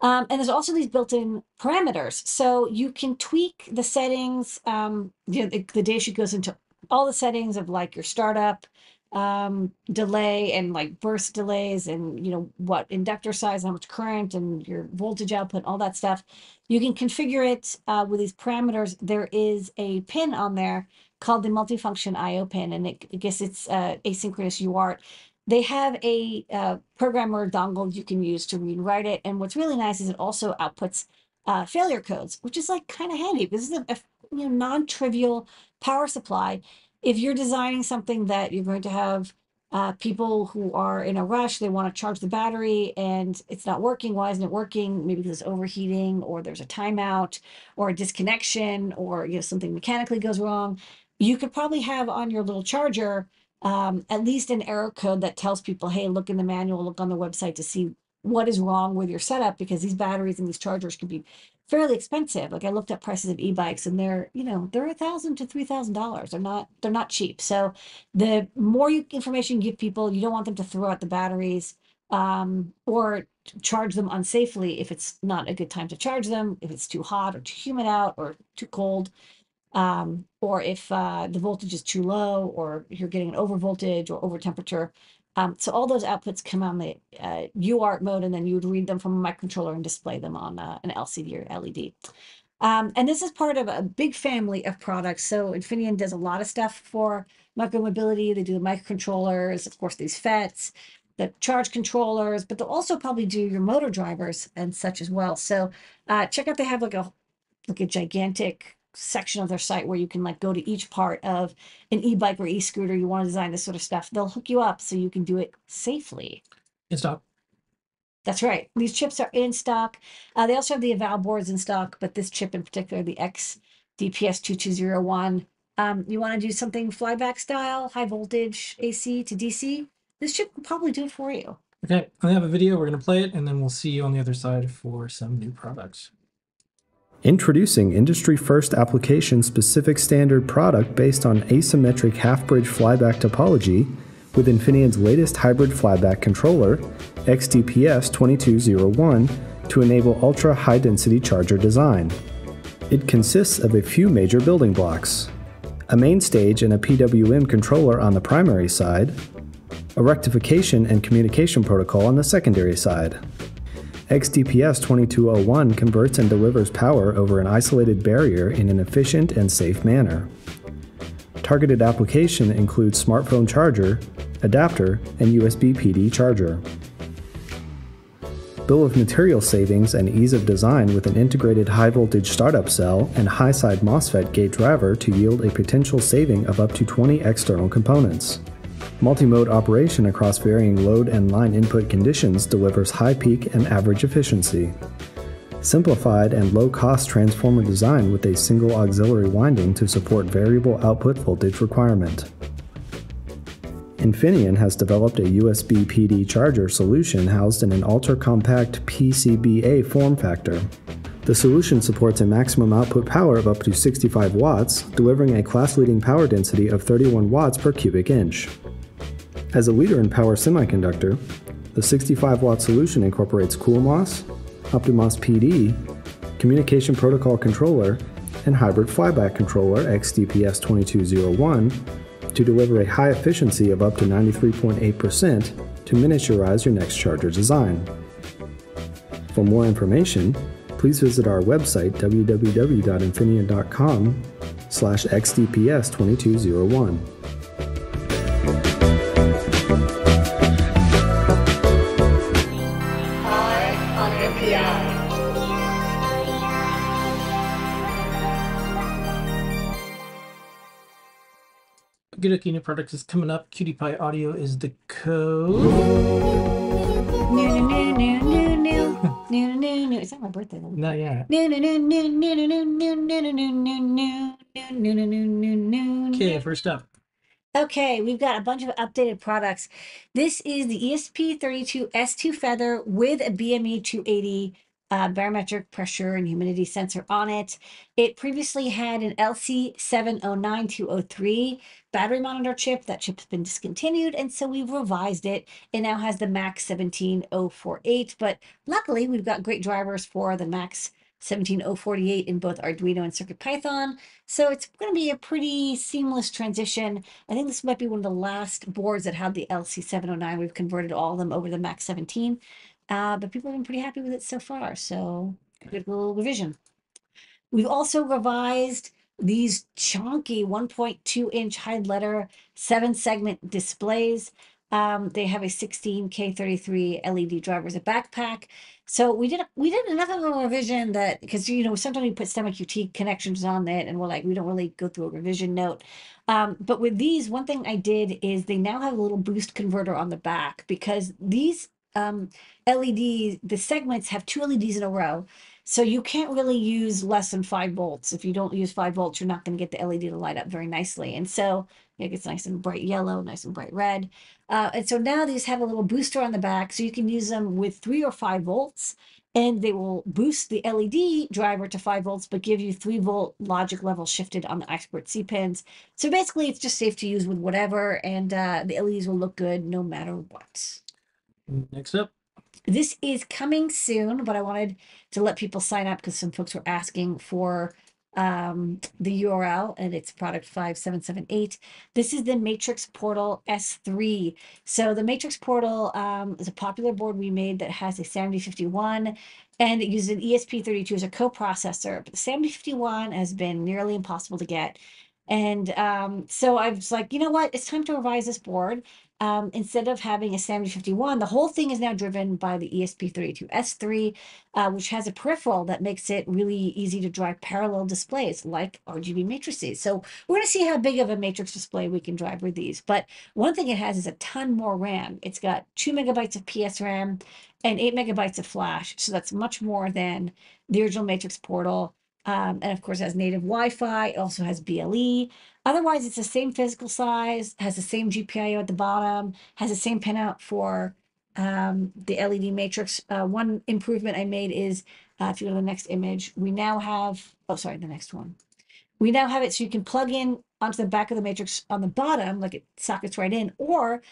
Um, and there's also these built-in parameters, so you can tweak the settings. Um, you know, the, the data sheet goes into all the settings of like your startup, um, delay and like burst delays and you know what inductor size, how much current and your voltage output, all that stuff. You can configure it uh, with these parameters. There is a pin on there called the multifunction IO pin, and it, I guess it's uh, asynchronous UART. They have a uh, programmer dongle you can use to read and write it. And what's really nice is it also outputs uh, failure codes, which is like kind of handy. This is a, a you know non-trivial power supply. If you're designing something that you're going to have uh, people who are in a rush, they want to charge the battery and it's not working. Why isn't it working? Maybe because it's overheating or there's a timeout or a disconnection or you know something mechanically goes wrong. You could probably have on your little charger um, at least an error code that tells people, hey, look in the manual, look on the website to see what is wrong with your setup because these batteries and these chargers can be fairly expensive. Like I looked at prices of e-bikes and they're, you know, they're a thousand to three thousand dollars. They're not they're not cheap. So the more you, information you give people, you don't want them to throw out the batteries um, or charge them unsafely if it's not a good time to charge them, if it's too hot or too humid out or too cold um, or if uh, the voltage is too low, or you're getting an over voltage or over temperature. Um, so all those outputs come on the uh, UART mode, and then you would read them from a microcontroller and display them on uh, an LCD or LED. Um, and this is part of a big family of products. So Infineon does a lot of stuff for micromobility. They do the microcontrollers, of course, these FETs, the charge controllers, but they'll also probably do your motor drivers and such as well. So uh, check out, they have like a like a gigantic section of their site where you can like go to each part of an e-bike or e-scooter you want to design this sort of stuff they'll hook you up so you can do it safely In stock. that's right these chips are in stock uh, they also have the eval boards in stock but this chip in particular the x dps 2201 um, you want to do something flyback style high voltage ac to dc this chip will probably do it for you Okay, I have a video. We're gonna play it, and then we'll see you on the other side for some new products. Introducing industry first application specific standard product based on asymmetric half bridge flyback topology with Infineon's latest hybrid flyback controller, XDPS 2201, to enable ultra high density charger design. It consists of a few major building blocks a main stage and a PWM controller on the primary side, a rectification and communication protocol on the secondary side. XDPS 2201 converts and delivers power over an isolated barrier in an efficient and safe manner. Targeted application includes smartphone charger, adapter, and USB PD charger. Bill of material savings and ease of design with an integrated high voltage startup cell and high side MOSFET gate driver to yield a potential saving of up to 20 external components. Multi-mode operation across varying load and line input conditions delivers high peak and average efficiency. Simplified and low-cost transformer design with a single auxiliary winding to support variable output voltage requirement. Infineon has developed a USB PD charger solution housed in an ultra-compact PCBA form factor. The solution supports a maximum output power of up to 65 watts, delivering a class-leading power density of 31 watts per cubic inch. As a leader in power semiconductor, the 65 watt solution incorporates CoolMOS, OptiMOS PD, Communication Protocol Controller, and Hybrid Flyback Controller XDPS2201 to deliver a high efficiency of up to 93.8% to miniaturize your next charger design. For more information, please visit our website www.infineon.com slash xdps2201. Good New product is coming up. QT Py Audio is the code. New, new, new, new, new, new, new, new. Is that my birthday? Not yet. New, new, new, new, new, new, new, new, new, new, new, new, new, new, new, new. Okay, first up. Okay, we've got a bunch of updated products. This is the E ESP32 S2 Feather with a BME 280 uh, barometric pressure and humidity sensor on it. It previously had an LC709203 battery monitor chip. That chip's been discontinued, and so we've revised it. It now has the MAX 17048, but luckily we've got great drivers for the MAX 17048 in both Arduino and CircuitPython. So it's going to be a pretty seamless transition. I think this might be one of the last boards that had the LC709. We've converted all of them over to the Max 17, uh, but people have been pretty happy with it so far. So good little revision. We've also revised these chunky 1.2 inch hide letter seven segment displays. Um, they have a 16K33 LED driver as a backpack. So we did we did another little revision that because you know sometimes we put STEMMA QT connections on it and we're like we don't really go through a revision note. Um, but with these, one thing I did is they now have a little boost converter on the back because these um, LEDs, the segments have two LEDs in a row. So you can't really use less than five volts. If you don't use five volts, you're not going to get the LED to light up very nicely. And so it gets nice and bright yellow, nice and bright red. Uh, and so now these have a little booster on the back, so you can use them with three or five volts, and they will boost the LED driver to five volts, but give you three volt logic level shifted on the expert C pins. So basically, it's just safe to use with whatever, and uh, the LEDs will look good no matter what. Next up, This is coming soon, but I wanted to let people sign up because some folks were asking for um the URL and it's product 5778. This is the Matrix Portal S3. So the Matrix Portal um is a popular board we made that has a SAMD51 and it uses an ESP32 as a coprocessor. But the SAMD51 has been nearly impossible to get. And um, so I was like, you know what? It's time to revise this board. Um, instead of having a SAMD51, the whole thing is now driven by the E ESP32S3, uh, which has a peripheral that makes it really easy to drive parallel displays like RGB matrices. So we're going to see how big of a matrix display we can drive with these. But one thing it has is a ton more RAM. It's got two megabytes of PSRAM and eight megabytes of flash. So that's much more than the original Matrix Portal. Um, and of course, it has native Wi-Fi. It also has BLE. Otherwise, it's the same physical size, has the same GPIO at the bottom, has the same pinout for um, the LED matrix. Uh, one improvement I made is, uh, if you go to the next image, we now have, oh, sorry, the next one. We now have it so you can plug in onto the back of the matrix on the bottom, like it sockets right in, or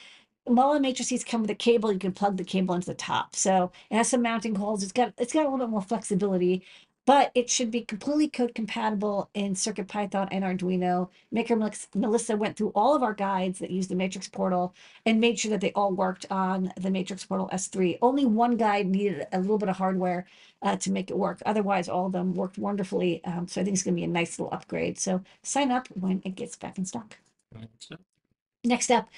the matrices come with a cable, you can plug the cable into the top. So it has some mounting holes. It's got it's got a little bit more flexibility but it should be completely code compatible in CircuitPython and Arduino. Maker Melissa went through all of our guides that use the Matrix Portal and made sure that they all worked on the Matrix Portal S3. Only one guide needed a little bit of hardware uh, to make it work. Otherwise, all of them worked wonderfully. Um, so I think it's going to be a nice little upgrade. So sign up when it gets back in stock. next up.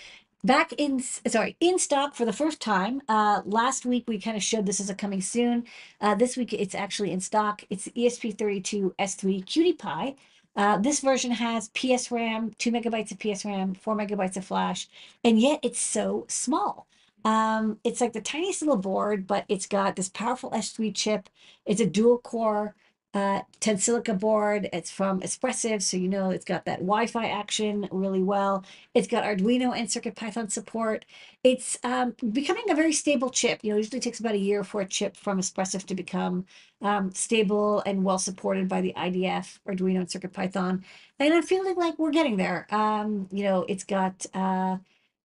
Back in sorry in stock for the first time. Uh, last week we kind of showed this as a coming soon. Uh, this week it's actually in stock. It's the ESP32 S3 QT Py. Uh, this version has PSRAM, two megabytes of PSRAM, four megabytes of flash, and yet it's so small. Um, it's like the tiniest little board, but it's got this powerful S3 chip. It's a dual core uh, Tensilica board. It's from Espressif, so you know it's got that Wi-Fi action really well. It's got Arduino and CircuitPython support. It's um, becoming a very stable chip. You know, usually takes about a year for a chip from Espressif to become um, stable and well supported by the IDF, Arduino, and CircuitPython. And I'm feeling like we're getting there. Um, you know, it's got uh,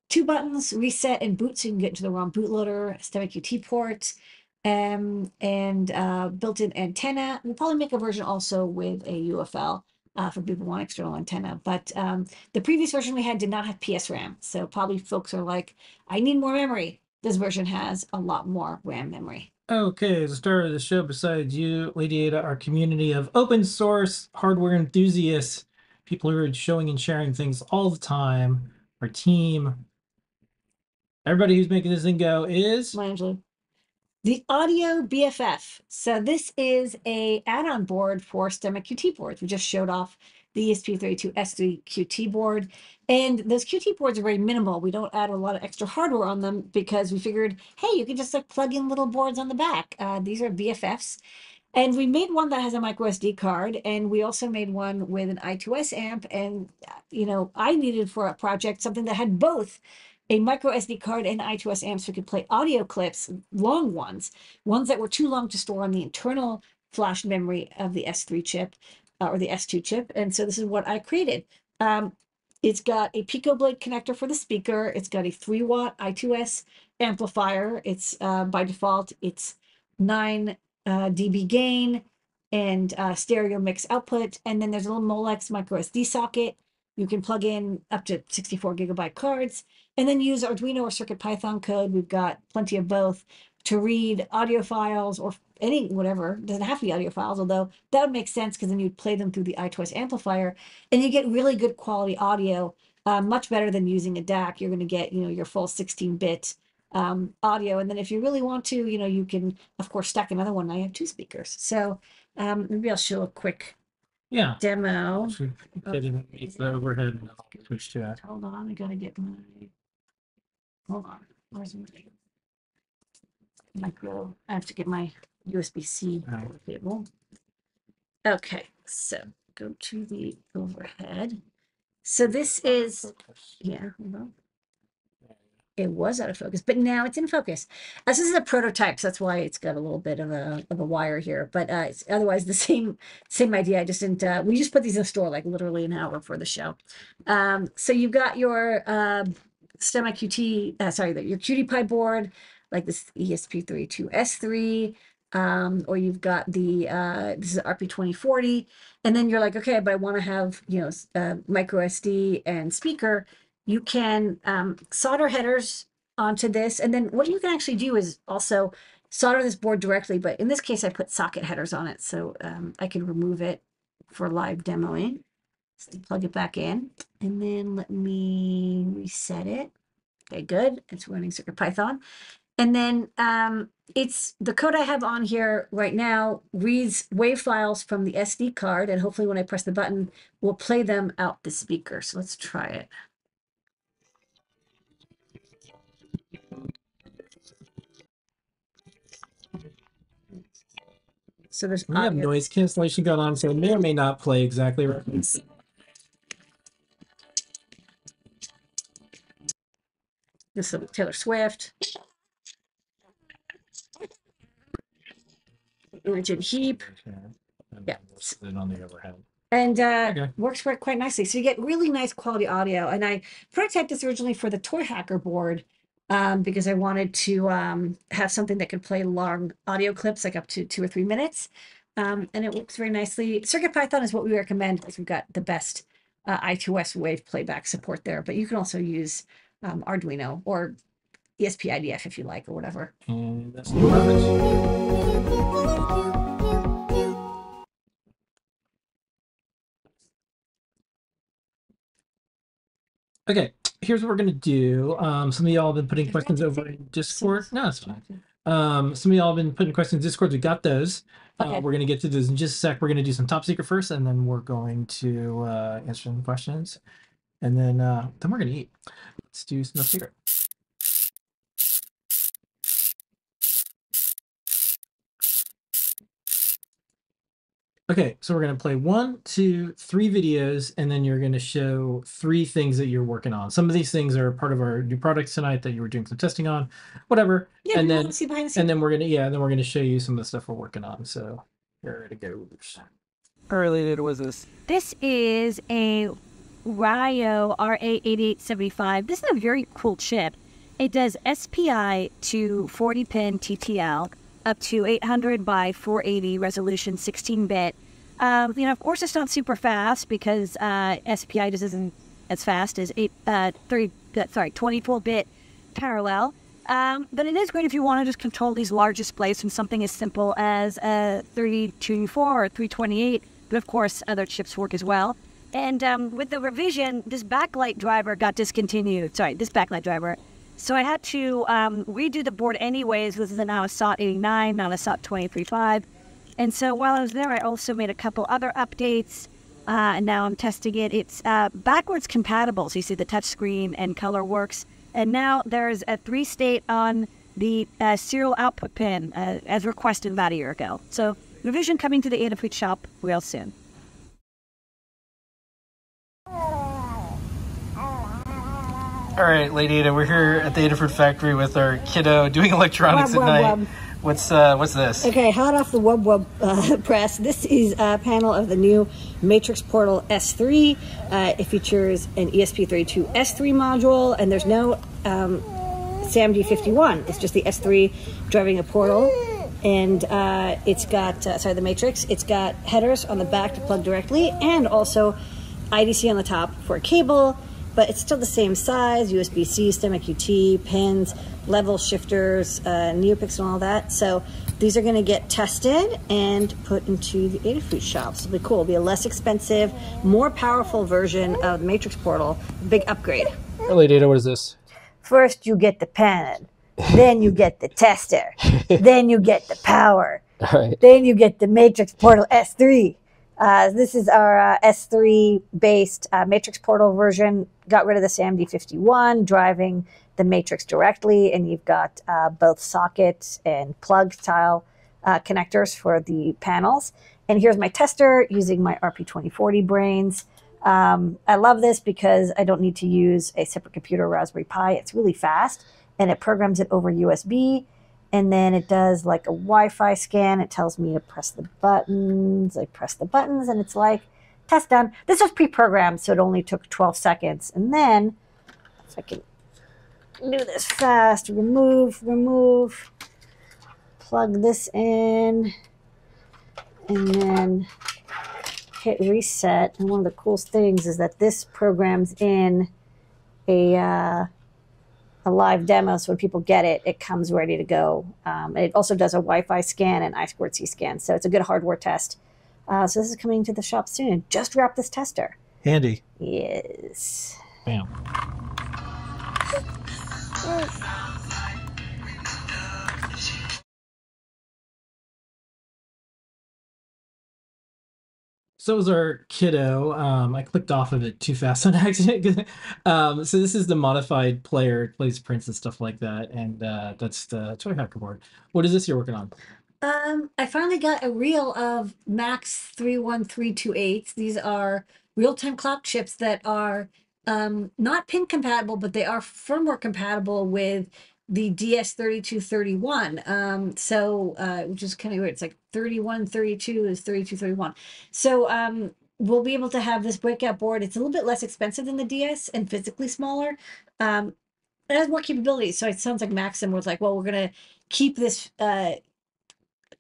two buttons, reset and boot, so you can get into the ROM bootloader, STEMMA QT port, um, and uh, built-in antenna. We'll probably make a version also with a UFL uh, for people who want external antenna. But um, the previous version we had did not have PSRAM, so probably folks are like, I need more memory. This version has a lot more RAM memory. Okay, the start of the show, besides you, Lady Ada, our community of open source hardware enthusiasts, people who are showing and sharing things all the time, our team, everybody who's making this thing go is Angela. The Audio BFF. So this is a add-on board for STEMMA QT boards. We just showed off the E ESP32S3 QT board. And those QT boards are very minimal. We don't add a lot of extra hardware on them because we figured, hey, you can just like plug in little boards on the back. Uh, these are BFFs. And we made one that has a micro SD card, and we also made one with an I2S amp. And uh, you know, I needed for a project something that had both a micro SD card and I2S amp, so we could play audio clips, long ones, ones that were too long to store on the internal flash memory of the S3 chip uh, or the S2 chip. And so this is what I created. Um, it's got a Pico Blade connector for the speaker. It's got a three watt I2S amplifier. It's uh, by default, it's nine uh, dB gain and uh, stereo mix output. And then there's a little Molex micro SD socket. You can plug in up to 64 gigabyte cards and then use Arduino or CircuitPython code. We've got plenty of both to read audio files or any whatever. Doesn't have to be audio files, although that would make sense because then you'd play them through the I2S amplifier and you get really good quality audio, uh, much better than using a DAC. You're going to get, you know, your full 16 bit um, audio. And then if you really want to, you know, you can, of course, stack another one. I have two speakers. So um, maybe I'll show a quick Yeah. demo. Should get in the overhead and I'll switch to that. Hold on, I gotta get my. Hold on, where's my micro? I have to get my USB C Oh. cable. Okay, so go to the overhead. So this is, yeah, hold on. It was out of focus, but now it's in focus. Uh, This is a prototype, so that's why it's got a little bit of a of a wire here. But uh, it's otherwise the same same idea. I just didn't. Uh, we just put these in the store like literally an hour before the show. Um, so you've got your uh, STEMMA QT, uh, sorry, your QT Py board, like this E ESP32S3, um, or you've got the, uh, this is RP2040, and then you're like, okay, but I want to have, you know, uh, micro SD and speaker. You can um, solder headers onto this, and then what you can actually do is also solder this board directly, but in this case, I put socket headers on it, so um, I can remove it for live demoing. So plug it back in, and then let me reset it. Okay, good. It's running CircuitPython. And then um, it's the code I have on here right now reads wave files from the SD card, and hopefully when I press the button, we'll play them out the speaker. So let's try it. So there's We have audio. noise cancellation going on, so it may or may not play exactly right. This is Taylor Swift. Imogen Heap. Yeah. Then on the overhead. and uh, Okay. works quite, quite nicely. So you get really nice quality audio. And I prototyped this originally for the Toy Hacker board um, because I wanted to um, have something that could play long audio clips, like up to two or three minutes. Um, and it works very nicely. CircuitPython is what we recommend because we've got the best uh, I2S wave playback support there. But you can also use um, Arduino or E ESP-IDF if you like, or whatever. And that's. Okay, here's what we're gonna do. Um, some of y'all have been putting questions over in Discord. No, it's fine. Um, some of y'all have been putting questions in Discord. We got those. Okay. Uh, we're gonna get to those in just a sec. We're gonna do some top secret first, and then we're going to uh, answer some questions, and then uh, then we're gonna eat. Let's do some top secret. Okay, so we're gonna play one, two, three videos, and then you're gonna show three things that you're working on. Some of these things are part of our new products tonight that you were doing some testing on, whatever. Yeah, and we then want to see behind the scenes. and then we're gonna yeah, and then we're gonna show you some of the stuff we're working on. So here it goes. Related was this. This is a RAiO RA8875. This is a very cool chip. It does SPI to 40 pin TTL up to 800 by 480 resolution 16 bit. Um, you know, of course, it's not super fast because uh, SPI just isn't as fast as eight, uh, uh, sorry, 24 bit parallel. Um, but it is great if you want to just control these large displays from something as simple as a 324 or 328. But of course, other chips work as well. And um, with the revision, this backlight driver got discontinued. Sorry, this backlight driver. So I had to um, redo the board anyways. This is now a SOT 89, not a SOT 23.5. And so while I was there, I also made a couple other updates. Uh, and now I'm testing it. It's uh, backwards compatible. So you see the touch screen and color works. And now there's a three state on the uh, serial output pin uh, as requested about a year ago. So revision coming to the Adafruit shop real soon. All right, Lady Ada, we're here at the Adafruit factory with our kiddo doing electronics Wub, at wub, night. wub. What's uh, what's this? Okay, hot off the Wub Wub uh, press. This is a panel of the new Matrix Portal S3. Uh, it features an ESP32 S3 module, and there's no um, SAMD51. It's just the S3 driving a portal. And uh, it's got, uh, sorry, the Matrix, it's got headers on the back to plug directly, and also IDC on the top for a cable, but it's still the same size, USB-C, STEMMA QT, pins, level shifters, uh, Neopix and all that. So these are gonna get tested and put into the Adafruit shops. It'll be cool, it'll be a less expensive, more powerful version of the Matrix Portal, big upgrade. Lady Ada, what is this? First you get the pen, then you get the tester, then you get the power, All right. then you get the Matrix Portal S3. Uh, this is our uh, S3 based uh, Matrix Portal version. Got rid of the SAMD51, driving the Matrix directly, and you've got uh, both socket and plug style uh, connectors for the panels. And here's my tester using my RP2040 brains. Um, I love this because I don't need to use a separate computer Raspberry Pi. It's really fast, and it programs it over USB and then it does like a Wi-Fi scan. It tells me to press the buttons. I press the buttons, and it's like test done. This was pre-programmed, so it only took 12 seconds. And then, if I can do this fast, remove, remove, plug this in, and then hit reset. And one of the coolest things is that this programs in a uh, a live demo. So when people get it, it comes ready to go. Um, and it also does a Wi-Fi scan and I2C scan. So it's a good hardware test. Uh, so this is coming to the shop soon. Just wrap this tester. Handy. Yes. Bam. So was our kiddo. Um, I clicked off of it too fast on accident. um, so this is the modified player, plays prints and stuff like that, and uh, that's the toy hacker board. What is this you're working on? Um, I finally got a reel of Max 31328. These are real-time clock chips that are um, not pin compatible, but they are firmware compatible with the DS3231. Um, so, uh, which is kind of weird. It's like 3132 is 3231. So, um, we'll be able to have this breakout board. It's a little bit less expensive than the DS and physically smaller. Um, it has more capabilities. So it sounds like Maxim was like, well, we're going to keep this, uh,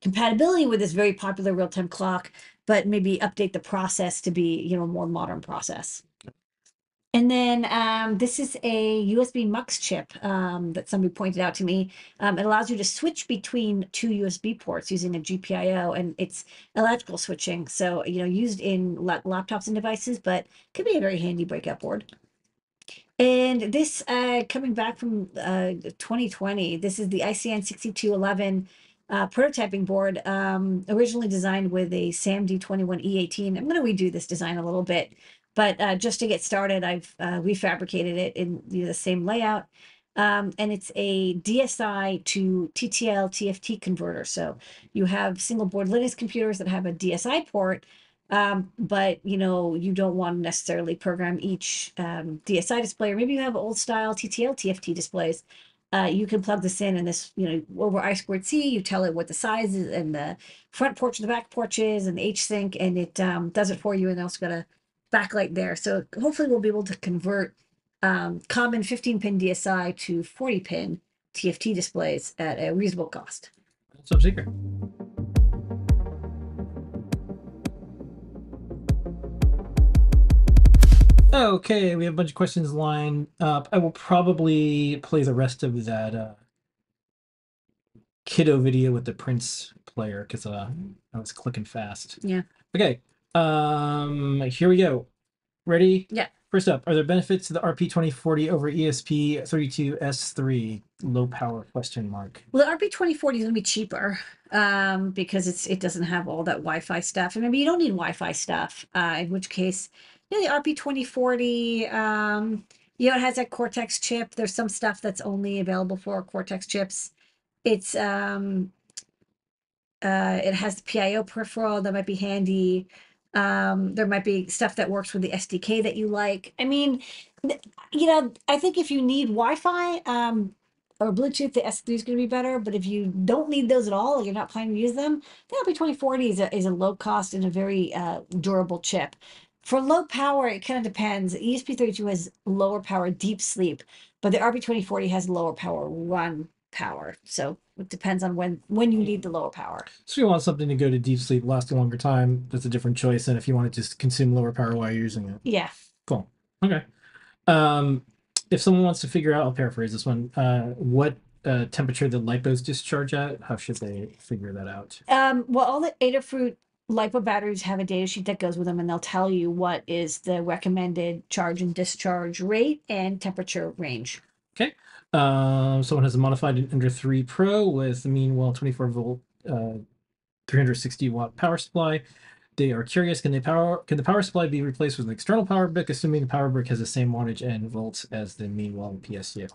compatibility with this very popular real-time clock, but maybe update the process to be, you know, a more modern process. And then um, this is a USB MUX chip um, that somebody pointed out to me. Um, it allows you to switch between two USB ports using a GPIO, and it's electrical switching. So, you know, used in la- laptops and devices, but could be a very handy breakout board. And this, uh, coming back from uh, 2020, this is the ICN 6211 uh, prototyping board, um, originally designed with a SAMD21E18. I'm going to redo this design a little bit, but uh, just to get started, I've uh, refabricated it in the same layout. Um, and it's a DSI to TTL TFT converter. So you have single board Linux computers that have a DSI port, um, but you know you don't want to necessarily program each um, DSI display, or maybe you have old style TTL TFT displays. Uh, you can plug this in, and this you know over I squared C, you tell it what the size is and the front porch and the back porch is, and the H sync, and it um, does it for you, and also got a backlight there. So hopefully we'll be able to convert um, common 15 pin DSI to 40 pin TFT displays at a reasonable cost. Top secret. Okay, we have a bunch of questions lined up. I will probably play the rest of that uh, kiddo video with the Prince player because uh, I was clicking fast. Yeah. Okay, um, here we go. Ready? Yeah. First up, are there benefits to the RP2040 over E ESP32S3 low power question mark? Well, the RP2040 is going to be cheaper um, because it's it doesn't have all that Wi-Fi stuff, and maybe you don't need Wi-Fi stuff. Uh, in which case, you know, the RP2040, um, you know, it has that Cortex chip. There's some stuff that's only available for Cortex chips. It's um, Uh, it has the PIO peripheral that might be handy. Um, there might be stuff that works with the SDK that you like. I mean, you know, I think if you need Wi-Fi um, or Bluetooth, the S3 is going to be better. But if you don't need those at all, you're not planning to use them, the RP2040 is a, is a low cost and a very uh, durable chip. For low power, it kind of depends. E ESP32 has lower power deep sleep, but the RP2040 has lower power run power. So it depends on when when you need the lower power. So if you want something to go to deep sleep, last a longer time, that's a different choice than if you want to just consume lower power while you're using it. Yeah. Cool. Okay. Um, if someone wants to figure out, I'll paraphrase this one. Uh, what uh, temperature the lipos discharge at? How should they figure that out? Um, well, all the Adafruit lipo batteries have a data sheet that goes with them, and they'll tell you what is the recommended charge and discharge rate and temperature range. Okay. Um, someone has a modified Ender 3 Pro with a Meanwell 24 volt, uh, 360 watt power supply. They are curious, can they power can the power supply be replaced with an external power brick, assuming the power brick has the same wattage and volts as the Meanwell PSU?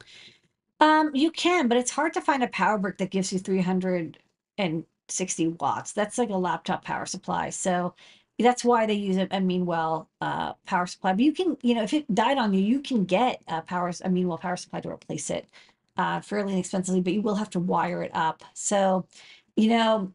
Um, you can, but it's hard to find a power brick that gives you 360 watts. That's like a laptop power supply. So that's why they use a, a Meanwell uh, power supply. But you can, you know, if it died on you, you can get a power a Meanwell power supply to replace it uh, fairly inexpensively, but you will have to wire it up. So, you know,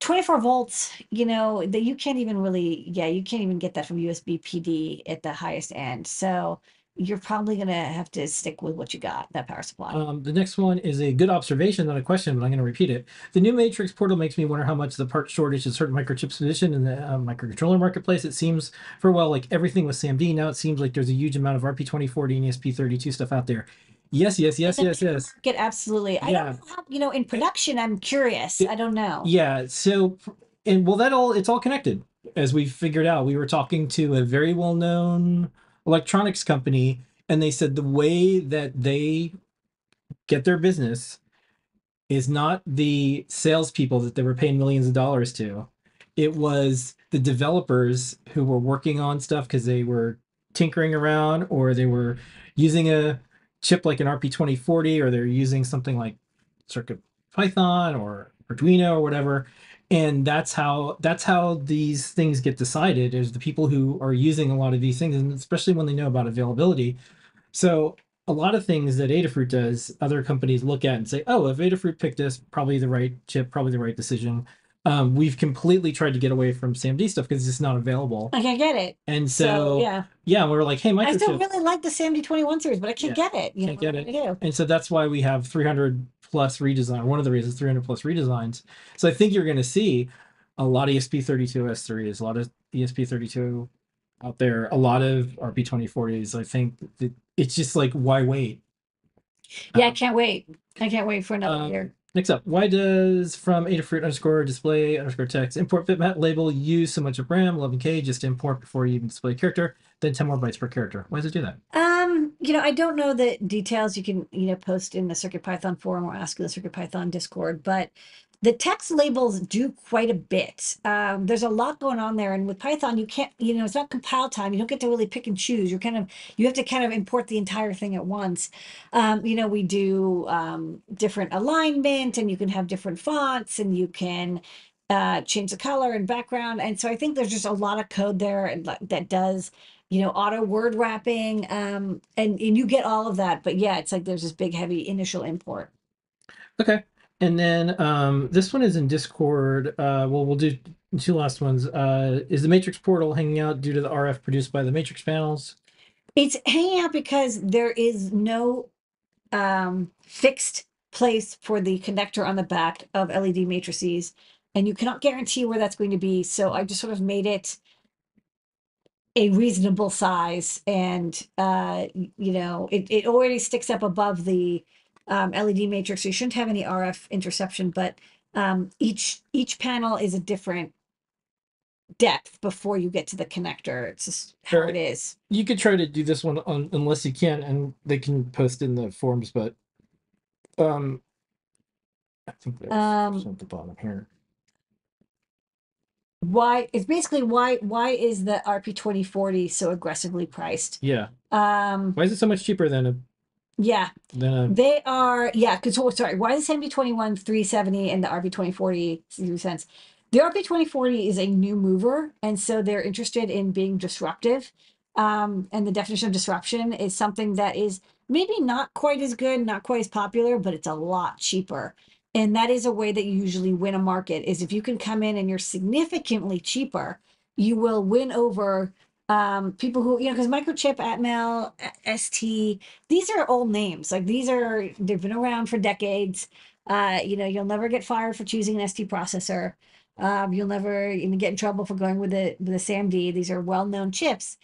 24 volts, you know, that you can't even really, yeah, you can't even get that from USB PD at the highest end. So you're probably gonna have to stick with what you got, that power supply. Um, the next one is a good observation, not a question, but I'm going to repeat it. The new Matrix portal makes me wonder how much the part shortage of certain microchips position in the uh, microcontroller marketplace. It seems for a while like everything was SAMD. Now it seems like there's a huge amount of RP2040 and ESP32 stuff out there. Yes, yes, yes, yes, yes. Get absolutely. I Yeah. don't know how, you know, in production, I'm curious. I don't know. Yeah. So, and well, that all it's all connected. As we figured out, we were talking to a very well-known electronics company, and they said the way that they get their business is not the salespeople that they were paying millions of dollars to. It was the developers who were working on stuff because they were tinkering around or they were using a chip like an RP2040 or they're using something like Circuit Python or Arduino or whatever. And that's how that's how these things get decided is the people who are using a lot of these things, and especially when they know about availability. So a lot of things that Adafruit does, other companies look at and say, "Oh, if Adafruit picked this, probably the right chip, probably the right decision." Um, we've completely tried to get away from SAMD stuff because it's just not available. I can't get it. And So, so, yeah. yeah, we were like, "Hey, I still really like the SAMD 21 series, but I can't Yeah, get it. You can't know, get it. do I do? And so that's why we have 300 plus redesign. One of the reasons 300 plus redesigns. So I think you're going to see a lot of E ESP32 S3s, a lot of E ESP32 out there, a lot of RP2040s. I think that it's just like, why wait? Yeah, I can't wait. I can't wait for another Um, year. Next up, why does from Adafruit underscore display underscore text import bitmap label use so much of RAM 11k just to import before you even display a character, then 10 more bytes per character? Why does it do that? Um, you know, I don't know the details. You can, you know, post in the Circuit Python forum or ask in the Circuit Python Discord, but the text labels do quite a bit. Um, there's a lot going on there, and with Python, you can't, you know, it's not compile time. You don't get to really pick and choose. You're kind of, you have to kind of import the entire thing at once. Um, you know, we do um, different alignment, and you can have different fonts, and you can uh, change the color and background. And so I think there's just a lot of code there that does you know, auto word wrapping, um, and, and you get all of that. But yeah, it's like there's this big, heavy initial import. Okay. And then um, this one is in Discord. Uh, well, we'll do two last ones. Uh, is the Matrix portal hanging out due to the RF produced by the Matrix panels? It's hanging out because there is no um, fixed place for the connector on the back of LED matrices, and you cannot guarantee where that's going to be. So I just sort of made it a reasonable size, and uh, you know, it, it already sticks up above the um, LED matrix. So you shouldn't have any RF interception, but um, each each panel is a different depth before you get to the connector. It's just how Sure. it is. You could try to do this one on, unless you can, and they can post in the forums, but um, I think there's Um, at the bottom here. Why it's basically why why is the RP2040 so aggressively priced? Yeah. Um Why is it so much cheaper than a Yeah, The, they are. Yeah, because oh, sorry, why is one three seventy and the RP twenty forty cents? The RP2040 is a new mover, and so they're interested in being disruptive. Um, and the definition of disruption is something that is maybe not quite as good, not quite as popular, but it's a lot cheaper. And that is a way that you usually win a market. Is if you can come in and you're significantly cheaper, you will win over um people who you know because microchip atmel st these are old names. Like these are they've been around for decades. Uh you know you'll never get fired for choosing an st processor. Um you'll never even get in trouble for going with the, with a samd these are well-known chips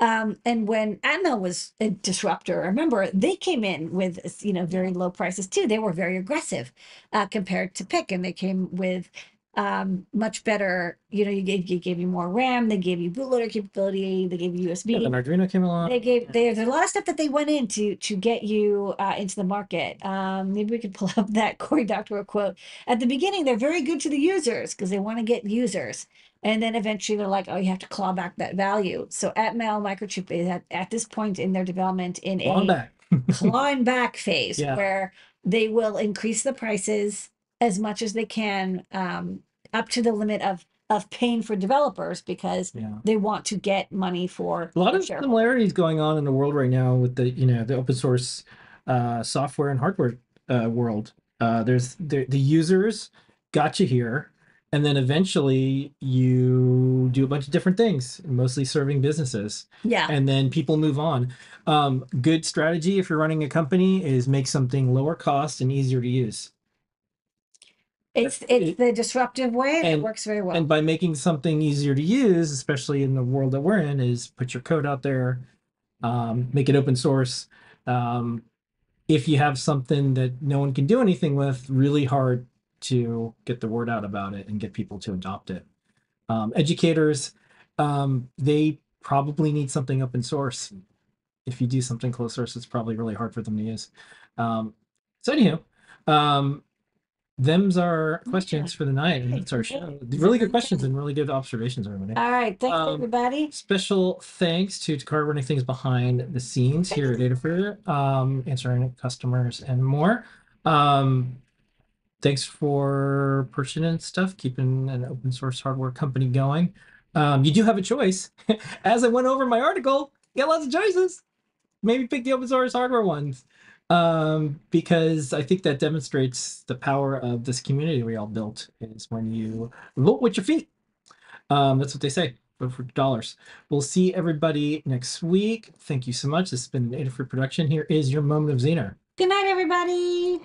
um and when atmel was a disruptor remember they came in with you know very low prices too they were very aggressive uh compared to PIC and they came with um much better you know you gave, you gave you more ram they gave you bootloader capability they gave you usb yeah, then Arduino came along. they gave there's a lot of stuff that they went in to to get you uh, into the market. Um, maybe we could pull up that Cory Doctorow quote. At the beginning, they're very good to the users because they want to get users, and then eventually they're like, oh, you have to claw back that value. So Atmel Microchip is at, at this point in their development in Clawing a back. clawing back phase Yeah. where they will increase the prices as much as they can um, up to the limit of of paying for developers because Yeah. they want to get money for a lot of similarities going on in the world right now with the you know the open source uh, software and hardware uh, world. Uh, there's the, the users got you here, and then eventually you do a bunch of different things, mostly serving businesses, Yeah. and then people move on. Um, good strategy if you're running a company is make something lower cost and easier to use. It's It- it's the disruptive way and it works very well. and by making something easier to use especially in the world that we're in is put your code out there um, make it open source um, if you have something that no one can do anything with really hard to get the word out about it and get people to adopt it. Um, educators um, they probably need something open source. If you do something closed source it's probably really hard for them to use. Um, so anyhow, um, them's our questions for the night and that's our show. Really good questions and really good observations everybody. All right, thanks um, everybody. Special thanks to Takara running things behind the scenes here at Adafruit, um, answering customers and more. Um, thanks for pushing and stuff, keeping an open source hardware company going. Um, you do have a choice. As I went over my article, you got lots of choices. Maybe pick the open source hardware ones. Um, because I think that demonstrates the power of this community we all built is when you vote with your feet. Um, that's what they say. Vote for dollars. We'll see everybody next week. Thank you so much. This has been an Adafruit production. Here is your moment of Zener. Good night, everybody.